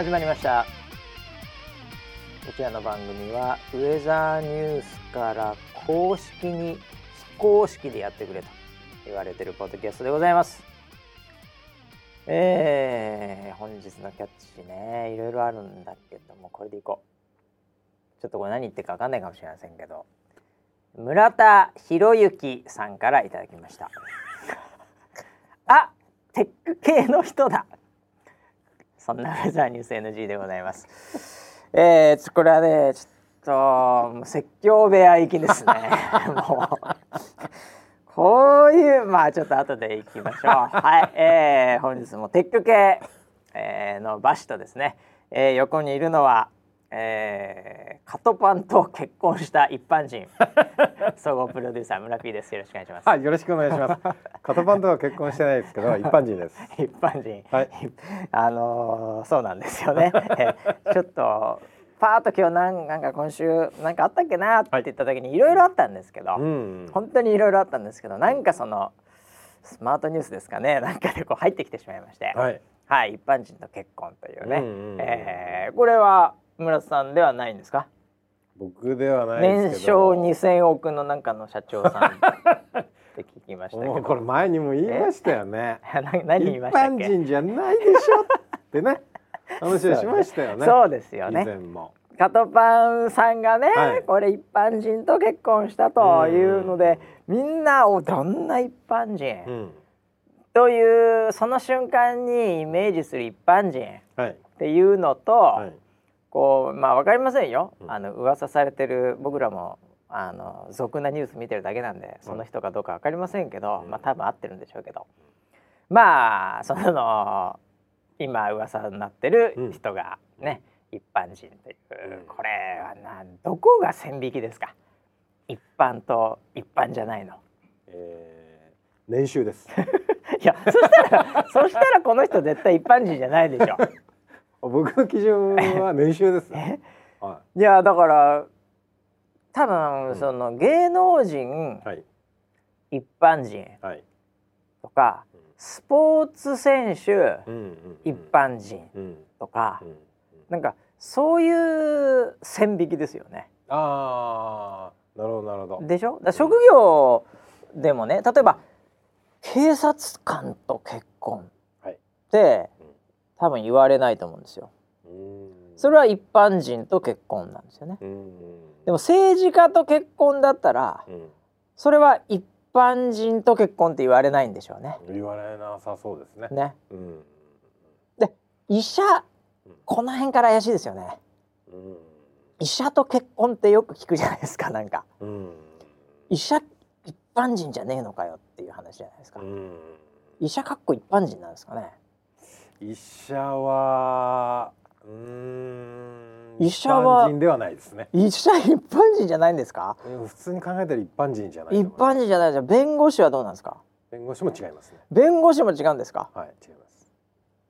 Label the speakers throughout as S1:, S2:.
S1: 始まりました。こちらの番組はウェザーニュースから公式に非公式でやってくれと言われてるポッドキャストでございます。えー、本日のキャッチねいろいろあるんだけどもこれでいこう。ちょっとこれ何言ってるか分かんないかもしれませんけど村田博之さんからいただきました。あテック系の人だ。そんなウェザーニュース NG でございます。えー、これはねちょっと説教部屋行きですね。もう。こういうまあちょっと後で行きましょう。はい、えー、本日もテック系、えー、のバシとですね、えー、横にいるのはえー、カトパンと結婚した一般人。総合プロデューサー村 P です。よろしくお願いします。
S2: はいよろしくお願いします。カトパンとは結婚してないですけど一般人です。
S1: 一般人。
S2: はい。
S1: あのー、そうなんですよね。ちょっとパーッと今日なんなんか今週なんかあったっけなって言った時にいろいろあったんですけど、
S2: うん。
S1: 本当にいろいろあったんですけどなんかそのスマートニュースですかね。なんかでこう入ってきてしまいまして。
S2: はい。
S1: はい、一般人と結婚というね、
S2: うんうんうん。
S1: えーこれは村瀬さんではないんですか？
S2: 僕ではないで
S1: 年
S2: すけど。
S1: 商2000億のなんかの社長さんって聞きましたけど。
S2: これ前にも言いましたよね。
S1: な何言い
S2: 一
S1: ましたっけ？
S2: 般人じゃないでしょってね。話をしましたよね。
S1: そうですよ
S2: 以
S1: ね
S2: 前も。
S1: カトパンさんがね、
S2: はい。
S1: これ一般人と結婚したというのでみんなをどんな一般人、
S2: うん。
S1: というその瞬間にイメージする一般人
S2: はい。
S1: っていうのと、
S2: はい
S1: こうまあわかりませんよ、
S2: うん。
S1: あの噂されてる僕らもあの俗なニュース見てるだけなんでその人かどうかわかりませんけど、
S2: うん。
S1: まあ多分合ってるんでしょうけど、まあその今噂になってる人がね、一般人という、
S2: うん。
S1: これはなどこが線引きですか？一般と一般じゃないの。
S2: えー、年収です。
S1: いやそしたらそしたらこの人絶対一般人じゃないでしょ。
S2: 僕の基準は年収です
S1: え？
S2: はい。
S1: やだから多分その芸能人、
S2: いはい。
S1: 一般人
S2: はい。
S1: とか
S2: うん
S1: スポーツ選手一般人
S2: うん。
S1: とか
S2: う
S1: なんかそういう線引きですよね。
S2: ああなるほどなるほど。
S1: でしょ？だ職業でもね例えば警察官と結婚
S2: はい。
S1: って
S2: うん
S1: 多分言われないと思うんですよ。
S2: うん。
S1: それは一般人と結婚なんですよね。
S2: うん。
S1: でも政治家と結婚だったら
S2: うん。
S1: それは一般人と結婚って言われないんでしょうね。
S2: 言われなさそうですね。
S1: ね。
S2: うん。
S1: 医者この辺から怪しいですよね。
S2: うん。
S1: 医者と結婚ってよく聞くじゃないですかなんか。
S2: うん。
S1: 医者一般人じゃねえのかよっていう話じゃないですか、
S2: うん。
S1: 医者かっこ一般人なんですかね
S2: 医者はうーん
S1: 医者は
S2: 一般人ではないですね。
S1: 医者一般人じゃないんですか？
S2: うん普通に考えたら一般人じゃないと
S1: 一。般人じゃないじゃん弁護士はどうなんですか？
S2: 弁護士も違いますね。
S1: 弁護士も違うんですか？
S2: はい違います。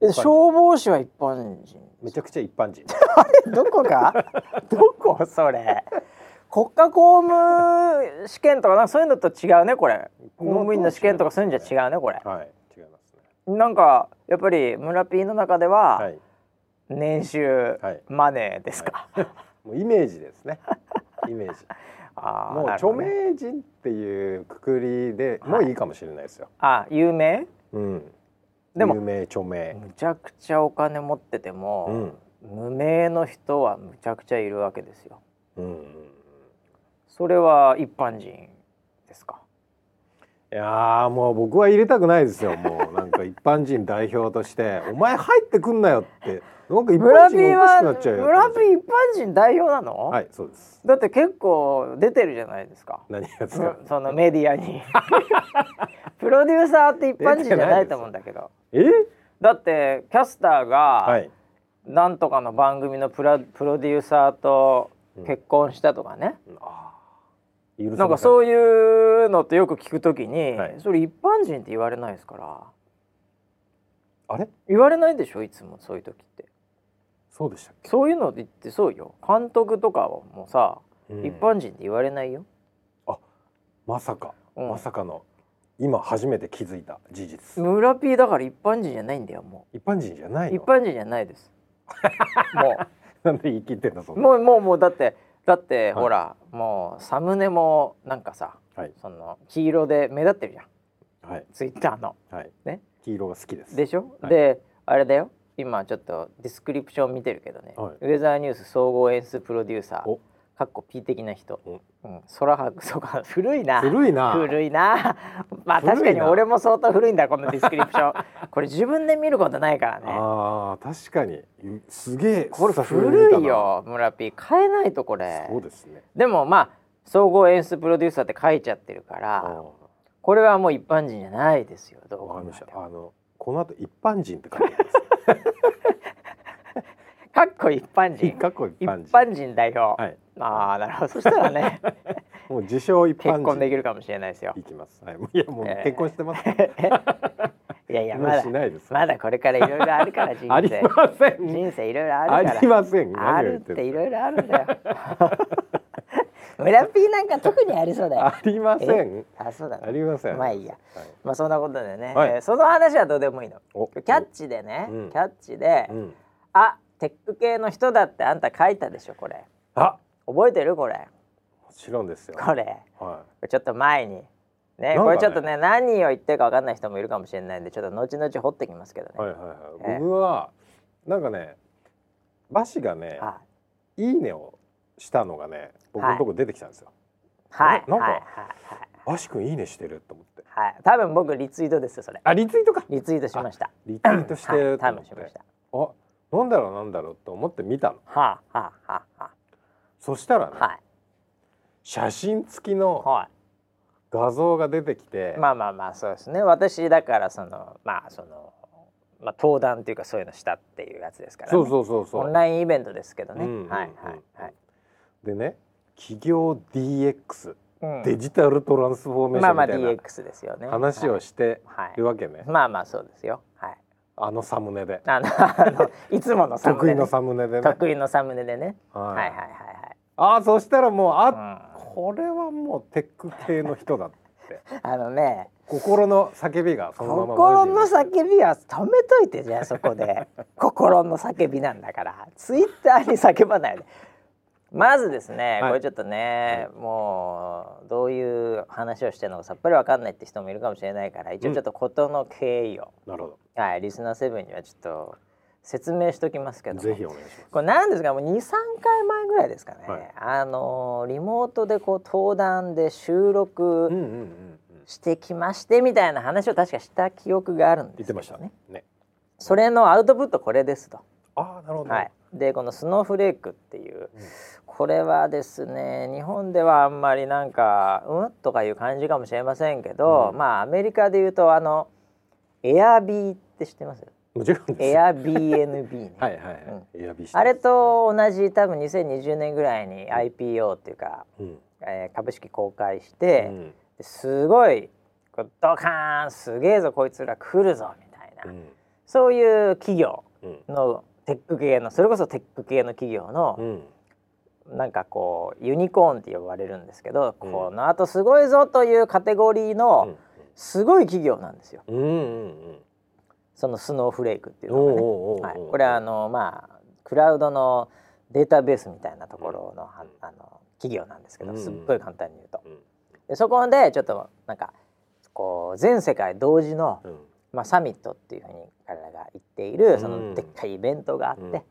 S1: え消防士は一般人
S2: めちゃくちゃ一般人。
S1: どこが？どこ？それ国家公務試験とかそういうのと違うねこれ公務員の試験とかそういうんじゃ違うねこれ
S2: はい。
S1: なんかやっぱり村 P の中では、
S2: はい
S1: 年収、
S2: はい
S1: マネーですか？
S2: もうイメージですね。イメージ。
S1: あー
S2: もう著名人っていうくくりでもいいかもしれないですよ。
S1: あ有名？
S2: うん。
S1: でも
S2: 有名著名。
S1: むちゃくちゃお金持ってても、
S2: うん
S1: 無名の人はむちゃくちゃいるわけですよ。
S2: うん。
S1: それは一般人ですか？
S2: いやーもう僕は入れたくないですよ。もうなんか一般人代表として「お前入ってくんなよ」って。なんか一般
S1: 村
S2: 人おかしくな
S1: は
S2: っちゃうよ
S1: 村 P 一般人代表なの？
S2: はいそうです。
S1: だって結構出てるじゃないですか。
S2: 何がですか？
S1: そそのメディアに。プロデューサーって一般人じゃないと思うんだけど。
S2: え？
S1: だってキャスターが、
S2: はい。
S1: なんとかの番組のプラプロデューサーと結婚したとかね、
S2: あー許せ
S1: なんかそういうのってよく聞くときに、
S2: はい。
S1: それ一般人って言われないですから。
S2: あれ？
S1: 言われないでしょ？いつもそういう時って。
S2: そうでしたっけ、
S1: そういうのって言ってそうよ。監督とかもさ、
S2: うん。
S1: 一般人って言われないよ、
S2: まさか、
S1: うん。
S2: まさかの今初めて気づいた事実、
S1: 村 P だから一般人じゃないんだよも
S2: 一般人じゃない
S1: 一般人じゃないです。も
S2: なんで言い切ってんだそ
S1: う？ん
S2: な
S1: もうもうもうだってだって、
S2: はい。
S1: ほらもうサムネもなんかさ
S2: はい。
S1: その黄色で目立ってるじゃん。
S2: はい。
S1: ツイッターの。
S2: はい。
S1: ね。
S2: 黄色が好きです。
S1: でしょ、
S2: はい。
S1: であれだよ。今ちょっとディスクリプション見てるけどね、
S2: はい。
S1: ウェザーニュース総合演出プロデューサー。
S2: お
S1: かっこ P 的な人、
S2: お
S1: うん、空白そうか古いな。
S2: 古いな。
S1: 古いな。まあ確かに俺も相当古いんだこのディスクリプション。これ自分で見ることないからね。
S2: あー確かに。ゆすげえ
S1: これ古いよ村 P 変えないとこれ。
S2: そうですね。
S1: でもまあ総合演出プロデューサーって書いちゃってるから
S2: あ
S1: これはもう一般人じゃないですよどう
S2: わかりました。あのこの後一般人って書いてます
S1: かっこ一般人。
S2: かっこ一
S1: 一
S2: 般人。
S1: 般人代表、
S2: はい。
S1: ああなるほど。そしたらね
S2: もう自称一般人。
S1: 結婚できるかもしれないですよ。
S2: いきます。はい。いやもう
S1: えー。
S2: 結婚してます。
S1: いやいやまだ
S2: しないです。
S1: まだこれからいろいろあるから人
S2: あり
S1: 生
S2: ません。
S1: 人生。いろいろあ
S2: あ
S1: るから。
S2: りません。
S1: ある
S2: って
S1: いろいろあるんだよ。村 P なんか特にありそうだよ。
S2: ありません。
S1: あそうだね。
S2: ありません。
S1: まあいいや。
S2: はい。
S1: まあそんなことでね、
S2: はい。
S1: えーその話はどうでもいいの。
S2: お。
S1: キャッチでね、
S2: うん。
S1: キャッチで、
S2: うん。
S1: あテック系の人だってあんた書いたでしょこれ。
S2: あ。
S1: 覚えてるこれ。
S2: もちろんですよ。
S1: これ。
S2: は
S1: ちょっと前に。ね
S2: ね。
S1: これちょっとね何を言ってるか分かんない人もいるかもしれないんでちょっと後々掘ってきますけどね、
S2: いはいはいはい。
S1: ええ。
S2: 僕はなんかねバシがね
S1: はい。
S2: いいねをしたのがね僕のとこ出てきたんですよ。
S1: はい。
S2: なんか
S1: はいはい
S2: バシ君いいねしてると思って。
S1: はい、はい、多分僕リツイートですよそれ。
S2: あリツイートか。
S1: リツイートしました。
S2: リツイートして
S1: はい多
S2: ると思っ
S1: 分しましてた。
S2: あなんだろうなんだろうと思って見たの。
S1: はあはあはあ
S2: そしたらね
S1: は
S2: 写真付きの
S1: い。は
S2: 画像が出てきて
S1: いまあまあまあそうですね。私だからそのまあそのまあ登壇っていうかそういうのしたっていうやつですからね。
S2: そうそうそうそう。
S1: オンラインイベントですけどね、
S2: うんうんうん
S1: はいはいはい、
S2: でね企業 DX
S1: うん。
S2: デジタルトランスフォーメーシ
S1: まあまあ
S2: ョンみたいな
S1: DX ですよね。
S2: 話をして
S1: はい。
S2: るわけね、
S1: まあまあそうですよ。はい
S2: あのサムネで。
S1: あの あのいつものサムネ、ね、
S2: 得意のサムネでね。
S1: 得意のサムネでね。
S2: はい。
S1: はいはいはい
S2: ああそしたらもうあ、
S1: はい、
S2: これはもうテック系の人だって。
S1: うん、あのね。
S2: 心の叫びがそのまま
S1: 心の叫びは止めといてじゃあそこで。心の叫びなんだから。ツイッターに叫ばないでまずですね、
S2: はい。
S1: これちょっとね、もうどういう話をしてるのかさっぱりわかんないって人もいるかもしれないから一応ちょっと事の経緯を、
S2: なるほ
S1: はいリスナーセブンにはちょっと説明しときますけど
S2: ぜひお願いします。
S1: これ何ですかもう23回前ぐらいですかね、
S2: はい。
S1: あのリモートでこう登壇で収録
S2: うんうんうんうん。
S1: してきましてみたいな話を確かした記憶があるんですけど
S2: 言ってました。
S1: ね。
S2: ね
S1: それのアウトプットこれですと。
S2: ああなるほど、
S1: はい、でこのスノーフレークっていう、
S2: うん
S1: これはですね日本ではあんまりなんかうん？とかいう感じかもしれませんけど、
S2: うん。
S1: まあアメリカでいうとあのエアビーって知ってます？
S2: もちろん
S1: エア BNB ね、
S2: はいはいはい、エアビー
S1: あれと同じ多分2020年ぐらいに IPO っていうか、
S2: うん。
S1: えー株式公開して、
S2: うん。
S1: すごいドカーンすげえぞこいつら来るぞみたいな、
S2: うん。
S1: そういう企業
S2: うん。
S1: のテック系のそれこそテック系の企業の
S2: う、ん
S1: なんかこうユニコーンって呼ばれるんですけど、
S2: うん。
S1: このあとすごいぞというカテゴリーのすごい企業なんですよ。
S2: うんうんうん
S1: そのスノーフレークっていうのがね。はい、これはあのまあクラウドのデータベースみたいなところの,、はあの企業なんですけど
S2: うん
S1: すっごい簡単に言うと。
S2: うん
S1: でそこでちょっとなんかこう全世界同時の、
S2: うん。
S1: まあ、サミットっていうふうに彼らが言っているそ
S2: うん。
S1: のでっかいイベントがあって、
S2: うん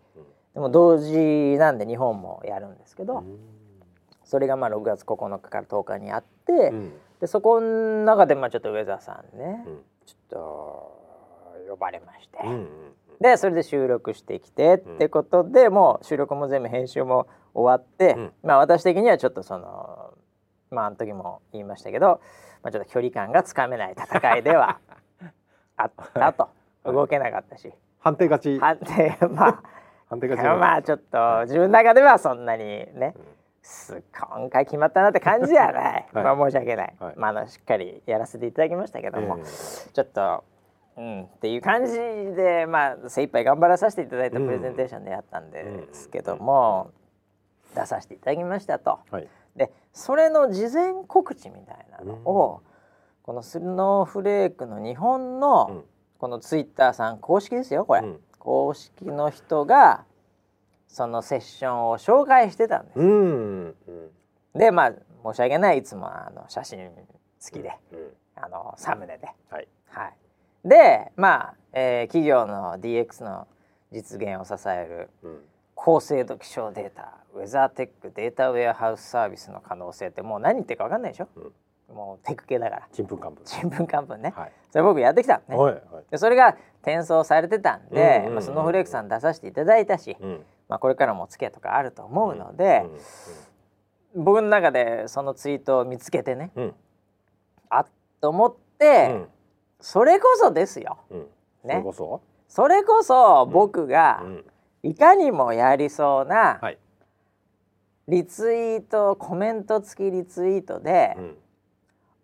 S1: でも同時なんで日本もやるんですけど、
S2: うん。
S1: それがまあ6月9日から10日にあって、
S2: うん。
S1: でそこの中でまあちょっとウェザーさんね、
S2: うん。
S1: ちょっと呼ばれまして、でそれで収録してきてってことで、もう収録も全部編集も終わって、
S2: うん。
S1: まあ私的にはちょっとそのまああの時も言いましたけど、まあ、ちょっと距離感がつかめない戦いでは あったと。動けなかったし。
S2: 判定勝ち。
S1: 判定ま
S2: 判定勝ち
S1: あまあちょっと自分の中ではそんなにね、す今回決まったなって感じではない、
S2: はい。
S1: まあ申し訳ない、
S2: はい。
S1: まああのしっかりやらせていただきましたけども、
S2: え
S1: ちょっとうんっていう感じでまあ精一杯頑張らさせていただいたプレゼンテーションでやったんですけども、出させていただきましたと。
S2: はい。
S1: でそれの事前告知みたいなのを、このスノーフレークの日本の、
S2: うん。
S1: このツイッターさん公式ですよこれ、
S2: うん
S1: 公式の人がそのセッションを紹介してたんです。
S2: うんうん。
S1: でまあ申し訳ないいつもあの写真付きで、
S2: うん
S1: あのサムネで。
S2: はい。
S1: はい、でまあ、えー企業の DX の実現を支える
S2: うん。
S1: 高精度気象データウェザーテックデータウェアハウスサービスの可能性ってもう何言ってるか分かんないでしょ、もうテク系だから。
S2: ちんぷんかんぷん。
S1: ちんぷんかんぷんね、
S2: はい。
S1: それ僕やってきたのね、
S2: はいはい。
S1: でそれが転送されてたんで、まあ、スノーフレークさん出させていただいたし、
S2: うん。
S1: まあ、これからもお付き合いとかあると思うので
S2: う、ん
S1: 僕の中でそのツイートを見つけてね
S2: うん。
S1: あっと思っ
S2: う
S1: て、
S2: ん。
S1: それこそですよ。
S2: うん。そ
S1: ね
S2: れこそ？
S1: それこそ僕が
S2: うん。
S1: いかにもやりそうな
S2: はい。
S1: リツイートコメント付きリツイートで、
S2: うん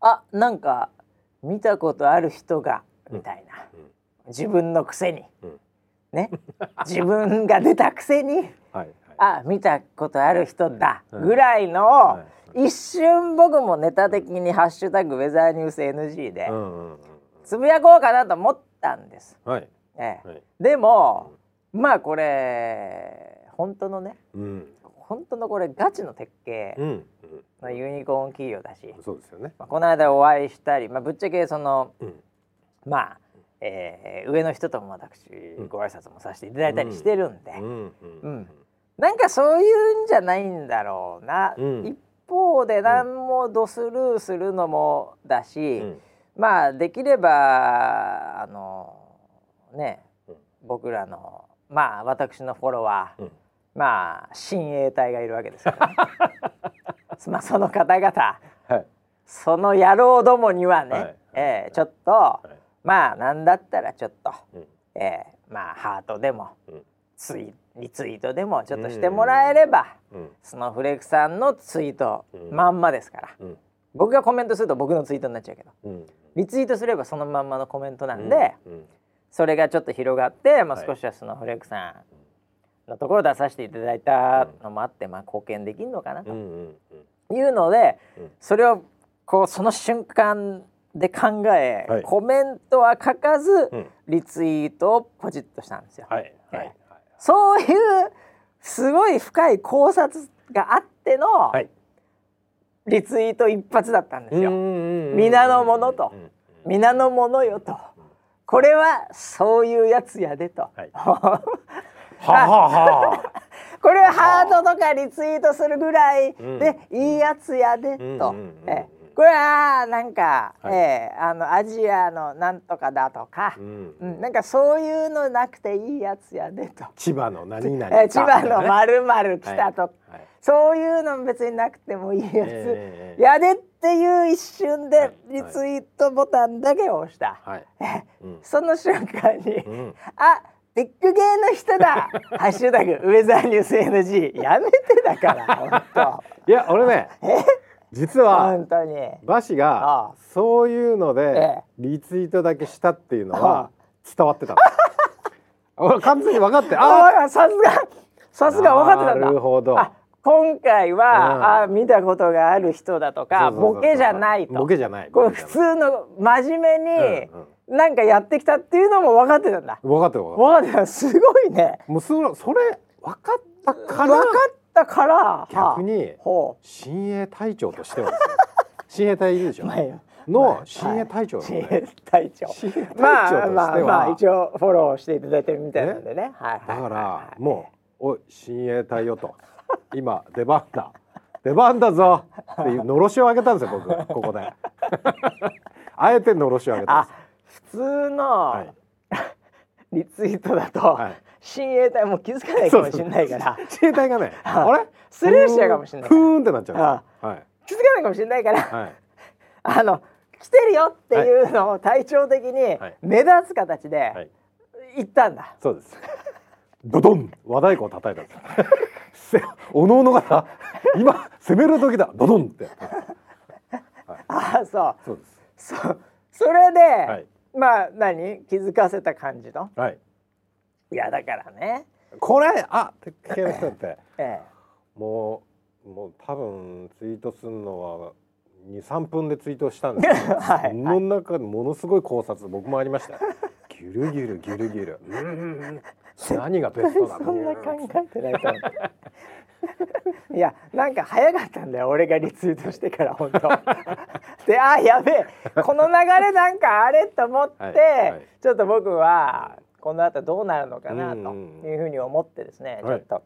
S1: あなんか見たことある人が
S2: うん。
S1: みたいな、
S2: うん。
S1: 自分のくせに、
S2: うん。
S1: ね？自分が出たくせに。
S2: はいはい。
S1: あ見たことある人だ。
S2: うん。
S1: ぐらいの、
S2: はい
S1: 一瞬僕もネタ的に「ハッシュタグウェザーニュース NG」で
S2: うんうんうん
S1: つぶやこうかなと思ったんです。
S2: はい。
S1: ええ。
S2: はい。
S1: でもまあこれ本当のね
S2: うん
S1: 本当のこれガチの鉄拳
S2: うん。うん。
S1: のユニコーン企業だし、
S2: そうですよね。
S1: まあ、この間お会いしたり、まあ、ぶっちゃけその
S2: うん。
S1: まあ、えー上の人とも私ご挨拶もさせていただいたりしてるんで、
S2: うん。うん。
S1: うん。なんかそういうんじゃないんだろうな、
S2: うん。
S1: 一方で何もドスルーするのもだし、
S2: うん。
S1: まあできればあのね、
S2: うん。
S1: 僕らのまあ私のフォロワー、
S2: うん
S1: まあ親衛隊がいるわけですから、ね、まあその方々
S2: はい。
S1: その野郎どもにはね、
S2: はい。
S1: えーちょっと、
S2: はい。
S1: まあなんだったらちょっと、
S2: うん。
S1: えーまあハートでも
S2: うん。
S1: ツイリツイートでもちょっとしてもらえれば、
S2: うん。
S1: スノーフレークさんのツイート、
S2: うん。
S1: まんまですから。
S2: うん。
S1: 僕がコメントすると僕のツイートになっちゃうけど。
S2: うん。
S1: リツイートすればそのまんまのコメントなんで、
S2: うん。
S1: それがちょっと広がって、まあ、
S2: はい。
S1: 少しはスノーフレークさんのところ出させていただいたのもあって、まあ、貢献できるのかなというので、
S2: うん。
S1: それをこうその瞬間で考え、
S2: はい。
S1: コメントは書かず、
S2: うん。
S1: リツイートをポチッとしたんですよ。
S2: はい。はいはい。
S1: そういうすごい深い考察があっての、
S2: はい。
S1: リツイート一発だったんですよ。皆
S2: 皆
S1: の者と。皆の者よと。これはそういうやつやでと。
S2: はいははは
S1: これはハートとかリツイートするぐらい
S2: うん。
S1: でいいやつやでと。
S2: うん。
S1: ええ。これはなんか、
S2: はい。
S1: ええあのアジアのなんとかだとか。
S2: う、ん。
S1: うん、なんかそういうのなくていいやつやでと。
S2: 千葉の何々
S1: ええ千葉の
S2: ね
S1: まるまる来たと、
S2: はい。
S1: そういうの別になくてもいいやつ、
S2: ええ
S1: やでっていう一瞬
S2: は
S1: で
S2: い。
S1: リツイートボタンだけを押した、
S2: はい。うん。
S1: その瞬間に、
S2: うん。
S1: あビッグゲーの人だ。ハッシュタグウェザーニュース NG やめてだから本
S2: いや俺ね実
S1: 当
S2: は
S1: 本当に。
S2: バシ
S1: あ
S2: が
S1: あ
S2: そういうの
S1: え
S2: で
S1: え
S2: リツイートだけしたっていうの
S1: あ
S2: は伝わってた。の 俺完全に分かってあ
S1: ああさすがさすが分かってたんだ。
S2: なるほど。
S1: あ今回は、
S2: うん。
S1: あ見たことがある人だとかボケじゃないと。
S2: ボケじゃない。
S1: これ普通の真面目に、
S2: うん
S1: なんかやってきたっていうのも分かってたんだ。
S2: 分かってる分かっ
S1: てたすごいね。
S2: もうそれそれ分かったか
S1: 分からったから
S2: 逆
S1: は
S2: に
S1: あほ
S2: 親衛隊長としてはですね。親衛隊いるでしょ。
S1: うまあ
S2: の親衛隊長なの
S1: 親
S2: ね
S1: 衛隊長まあまあまあ
S2: は
S1: 一応フォローしていただいてるみたいなんでね。はいはい
S2: だから
S1: はい
S2: もう「おい親衛隊よ」と「今出番だ。出番だぞ」っていうのろしを上げたんですよ僕。ここで。あえてのろしを上げたん
S1: あ
S2: です。
S1: 普通の、
S2: はい。
S1: リツイートだと、
S2: はい。
S1: 親衛隊も気づかないかもしれないから。
S2: 親衛隊がね
S1: あ
S2: あれ？
S1: スルーしちゃうかもしれない
S2: ふーんってなっちゃう。はい。
S1: 気づかないかもしれないから、
S2: はい。
S1: あの来てるよっていうのを体調的に
S2: はい。
S1: 目立つ形
S2: は
S1: で
S2: い。
S1: 言ったんだ、
S2: そうです。ドドン。和太鼓を叩いたんです おのおの方今攻める時だ。ドドンって。
S1: ああそう。
S2: そうです。
S1: そうそれで、
S2: はい
S1: まあ何？気づかせた感じの？
S2: はい。
S1: いやだからね、
S2: これあ鉄拳の人って。
S1: え
S2: もうもう多分ツイートするのは二三分でツイートしたんですけど、
S1: はい
S2: その中でものすごい考察僕もありました。よ。ギュルギュルギュルギュル。うんうんうん何がベストなの？
S1: そんな考えてないと いやなんか早かったんだよ俺がリツイートしてから本当。であやべえ。この流れなんかあれと思って、
S2: はいはい。
S1: ちょっと僕はこの後どうなるのかなと
S2: うんうん。
S1: いうふうに思ってですね、
S2: はい。
S1: ちょっと、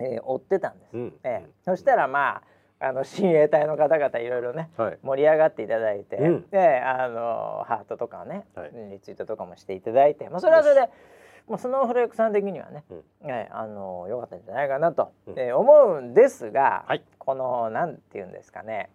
S1: えー追ってたんです、
S2: うん
S1: ええそしたらまああの親衛隊の方々いろいろね
S2: はい。
S1: 盛り上がっていただいて、
S2: うん。
S1: であのハートとかをね、
S2: はい。
S1: リツイートとかもしていただいて、まあ、それはそれでもうスノーフレークさん的にはね、
S2: うん。
S1: えあの良かったんじゃないかなと、
S2: うん。
S1: えー思うんですが、
S2: はい。
S1: このなんて言うんですかね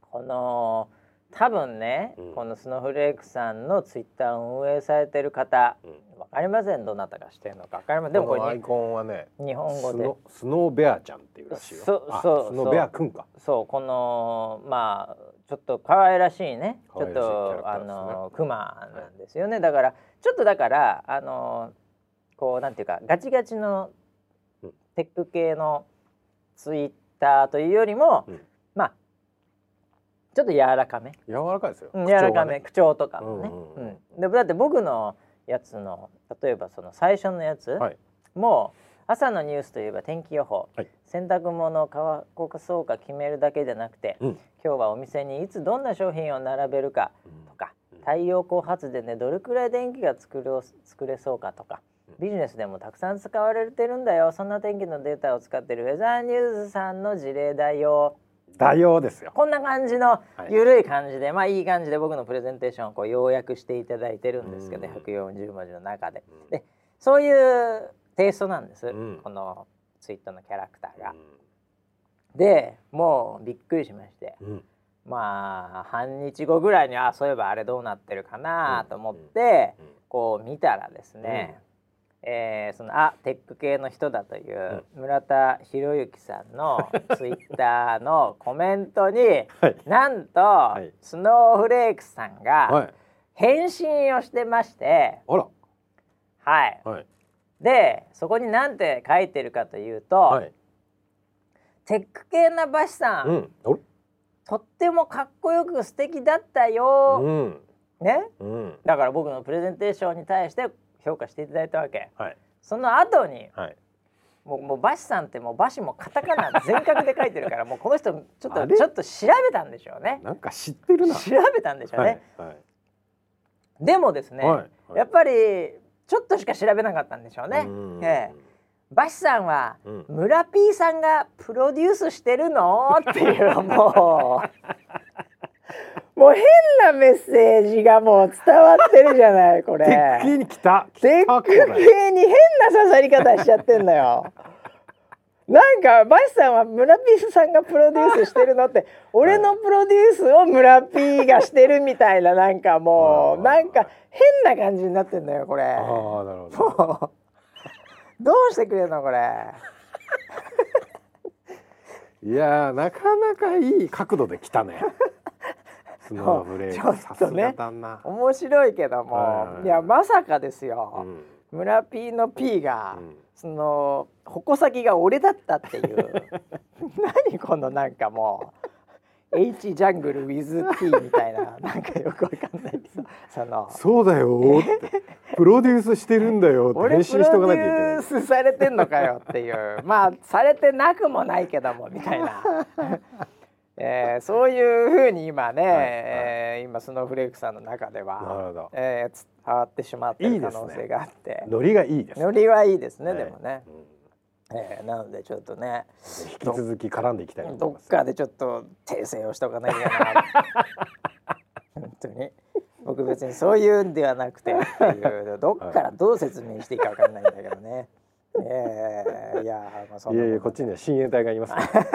S1: この多分ね、
S2: うん。
S1: このスノーフレークさんのツイッターを運営されてる方
S2: うん。
S1: わかりません。どなたがしてるのかわかりません。でもこれ
S2: アイコンはね
S1: 日本語で。
S2: スノーベアちゃんっていうらしいよ。
S1: そう
S2: あ
S1: そう
S2: スノーベアくんか。
S1: そうこのまあちょっと可愛らしいね。ちょっとあのクマなんですよね、だからちょっとだからあのこうなんていうかガチガチの
S2: うん。
S1: テック系のツイッターというよりも、
S2: うん。
S1: まあちょっと柔らかめ、
S2: 柔らかいですよ。
S1: うん柔らかめ。
S2: 口
S1: 口調とかもね、
S2: うんうん
S1: だって僕のやつの例えばその最初のやつ、
S2: はい。
S1: もう朝のニュースといえば天気予報、
S2: はい。
S1: 洗濯物を乾かそうか決めるだけじゃなくて、
S2: うん。
S1: 今日はお店にいつどんな商品を並べるかとか、
S2: うん
S1: 太陽光発電でどれくらい電気が作れ作れそうかとかビジネスでもたくさん使われてるんだよ。そんな天気のデータを使ってるウェザーニューズさんの事例だよ。
S2: 代用ですよ。
S1: こんな感じの
S2: はい。
S1: 感じで、まあいい感じで僕のプレゼンテーションをこう要約していただいてるんですけど、
S2: うん。
S1: 140文字の中で。
S2: うん。
S1: でそういうテイストなんです、
S2: うん。
S1: このツイートのキャラクターが。
S2: う
S1: でもうびっくりしまして。
S2: んうん
S1: まあ半日後ぐらいにあそういえばあれどうなってるかなと思って、
S2: うん
S1: こう見たらですね、えーそのあテック系の人だという村田博之さんの ツイッターのコメントに、
S2: はい。
S1: なんと、
S2: い。
S1: スノーフレークさんが
S2: はい。
S1: 返信をしてまして、はい、
S2: はい。
S1: でそこに何て書いてるかというと、
S2: はい。
S1: テック系なバシさん、
S2: うん。お
S1: とってもかっこよく素敵だったよ、
S2: うん。
S1: ね？
S2: うん。
S1: だから僕のプレゼンテーションに対して評価していただいたわけ。
S2: はい。
S1: その後に
S2: はい。
S1: もうもうバシさんってもうバシもカタカナ全角で書いてるから もうこの人ちょっとちょっと調べたんでしょうね。
S2: なんか知ってるな。
S1: 調べたんでしょう
S2: は
S1: ね
S2: い、はい。
S1: でもですね、やっぱりちょっとしか調べなかったんでしょうね。
S2: うん。
S1: ええバシさんは、
S2: うん。
S1: 村 P さんがプロデュースしてるの？っていうもう。もう変なメッセージがもう伝わってるじゃないこれ。
S2: テック系に来た。来
S1: テック
S2: たこれ
S1: 系に変な刺さり方しちゃってんのよ。なんかバシさんは村 P さんがプロデュースしてるのって俺のプロデュースを村 P がしてるみたいななんかもう。
S2: はい
S1: なんか変な感じになってんのよこれ。
S2: ああなるほど
S1: どうしてくれるのこれ？
S2: いやーなかなかいい角度で来たね。スノーブレイク。さすがだな、
S1: 面白いけども、
S2: はい。
S1: いやまさかです
S2: う
S1: よ、
S2: ん。
S1: 村 P の P が、
S2: うん。
S1: その矛先が俺だったっていう。何このなんかもう H ジャングル with T みたいな なんかよくわかんないけどその。
S2: そうだよ。プロデュースしてるんだよ。って
S1: 俺
S2: 返信しとかなきゃいけ
S1: プロデュースされてんのかよっていう。まあされてなくもないけどもみたいな。えー、そういうふうに今ね、
S2: はいはい。
S1: えー今スノーフレークさんの中ではえー伝わってしまって可能性があって。
S2: ノリがいいです
S1: ノリはいいですね、
S2: ね
S1: でもね、
S2: うん
S1: えーなのでちょっとね
S2: 引き続き絡んでいきたい
S1: どっかでちょっと訂正をしとかなきゃいけない。本当に。僕別にそういうんではなくてっていうどっからどう説明していいかわかんないんだけどね。えー、いやーまあそんな
S2: いやいやこっちには親衛隊がいます。か ら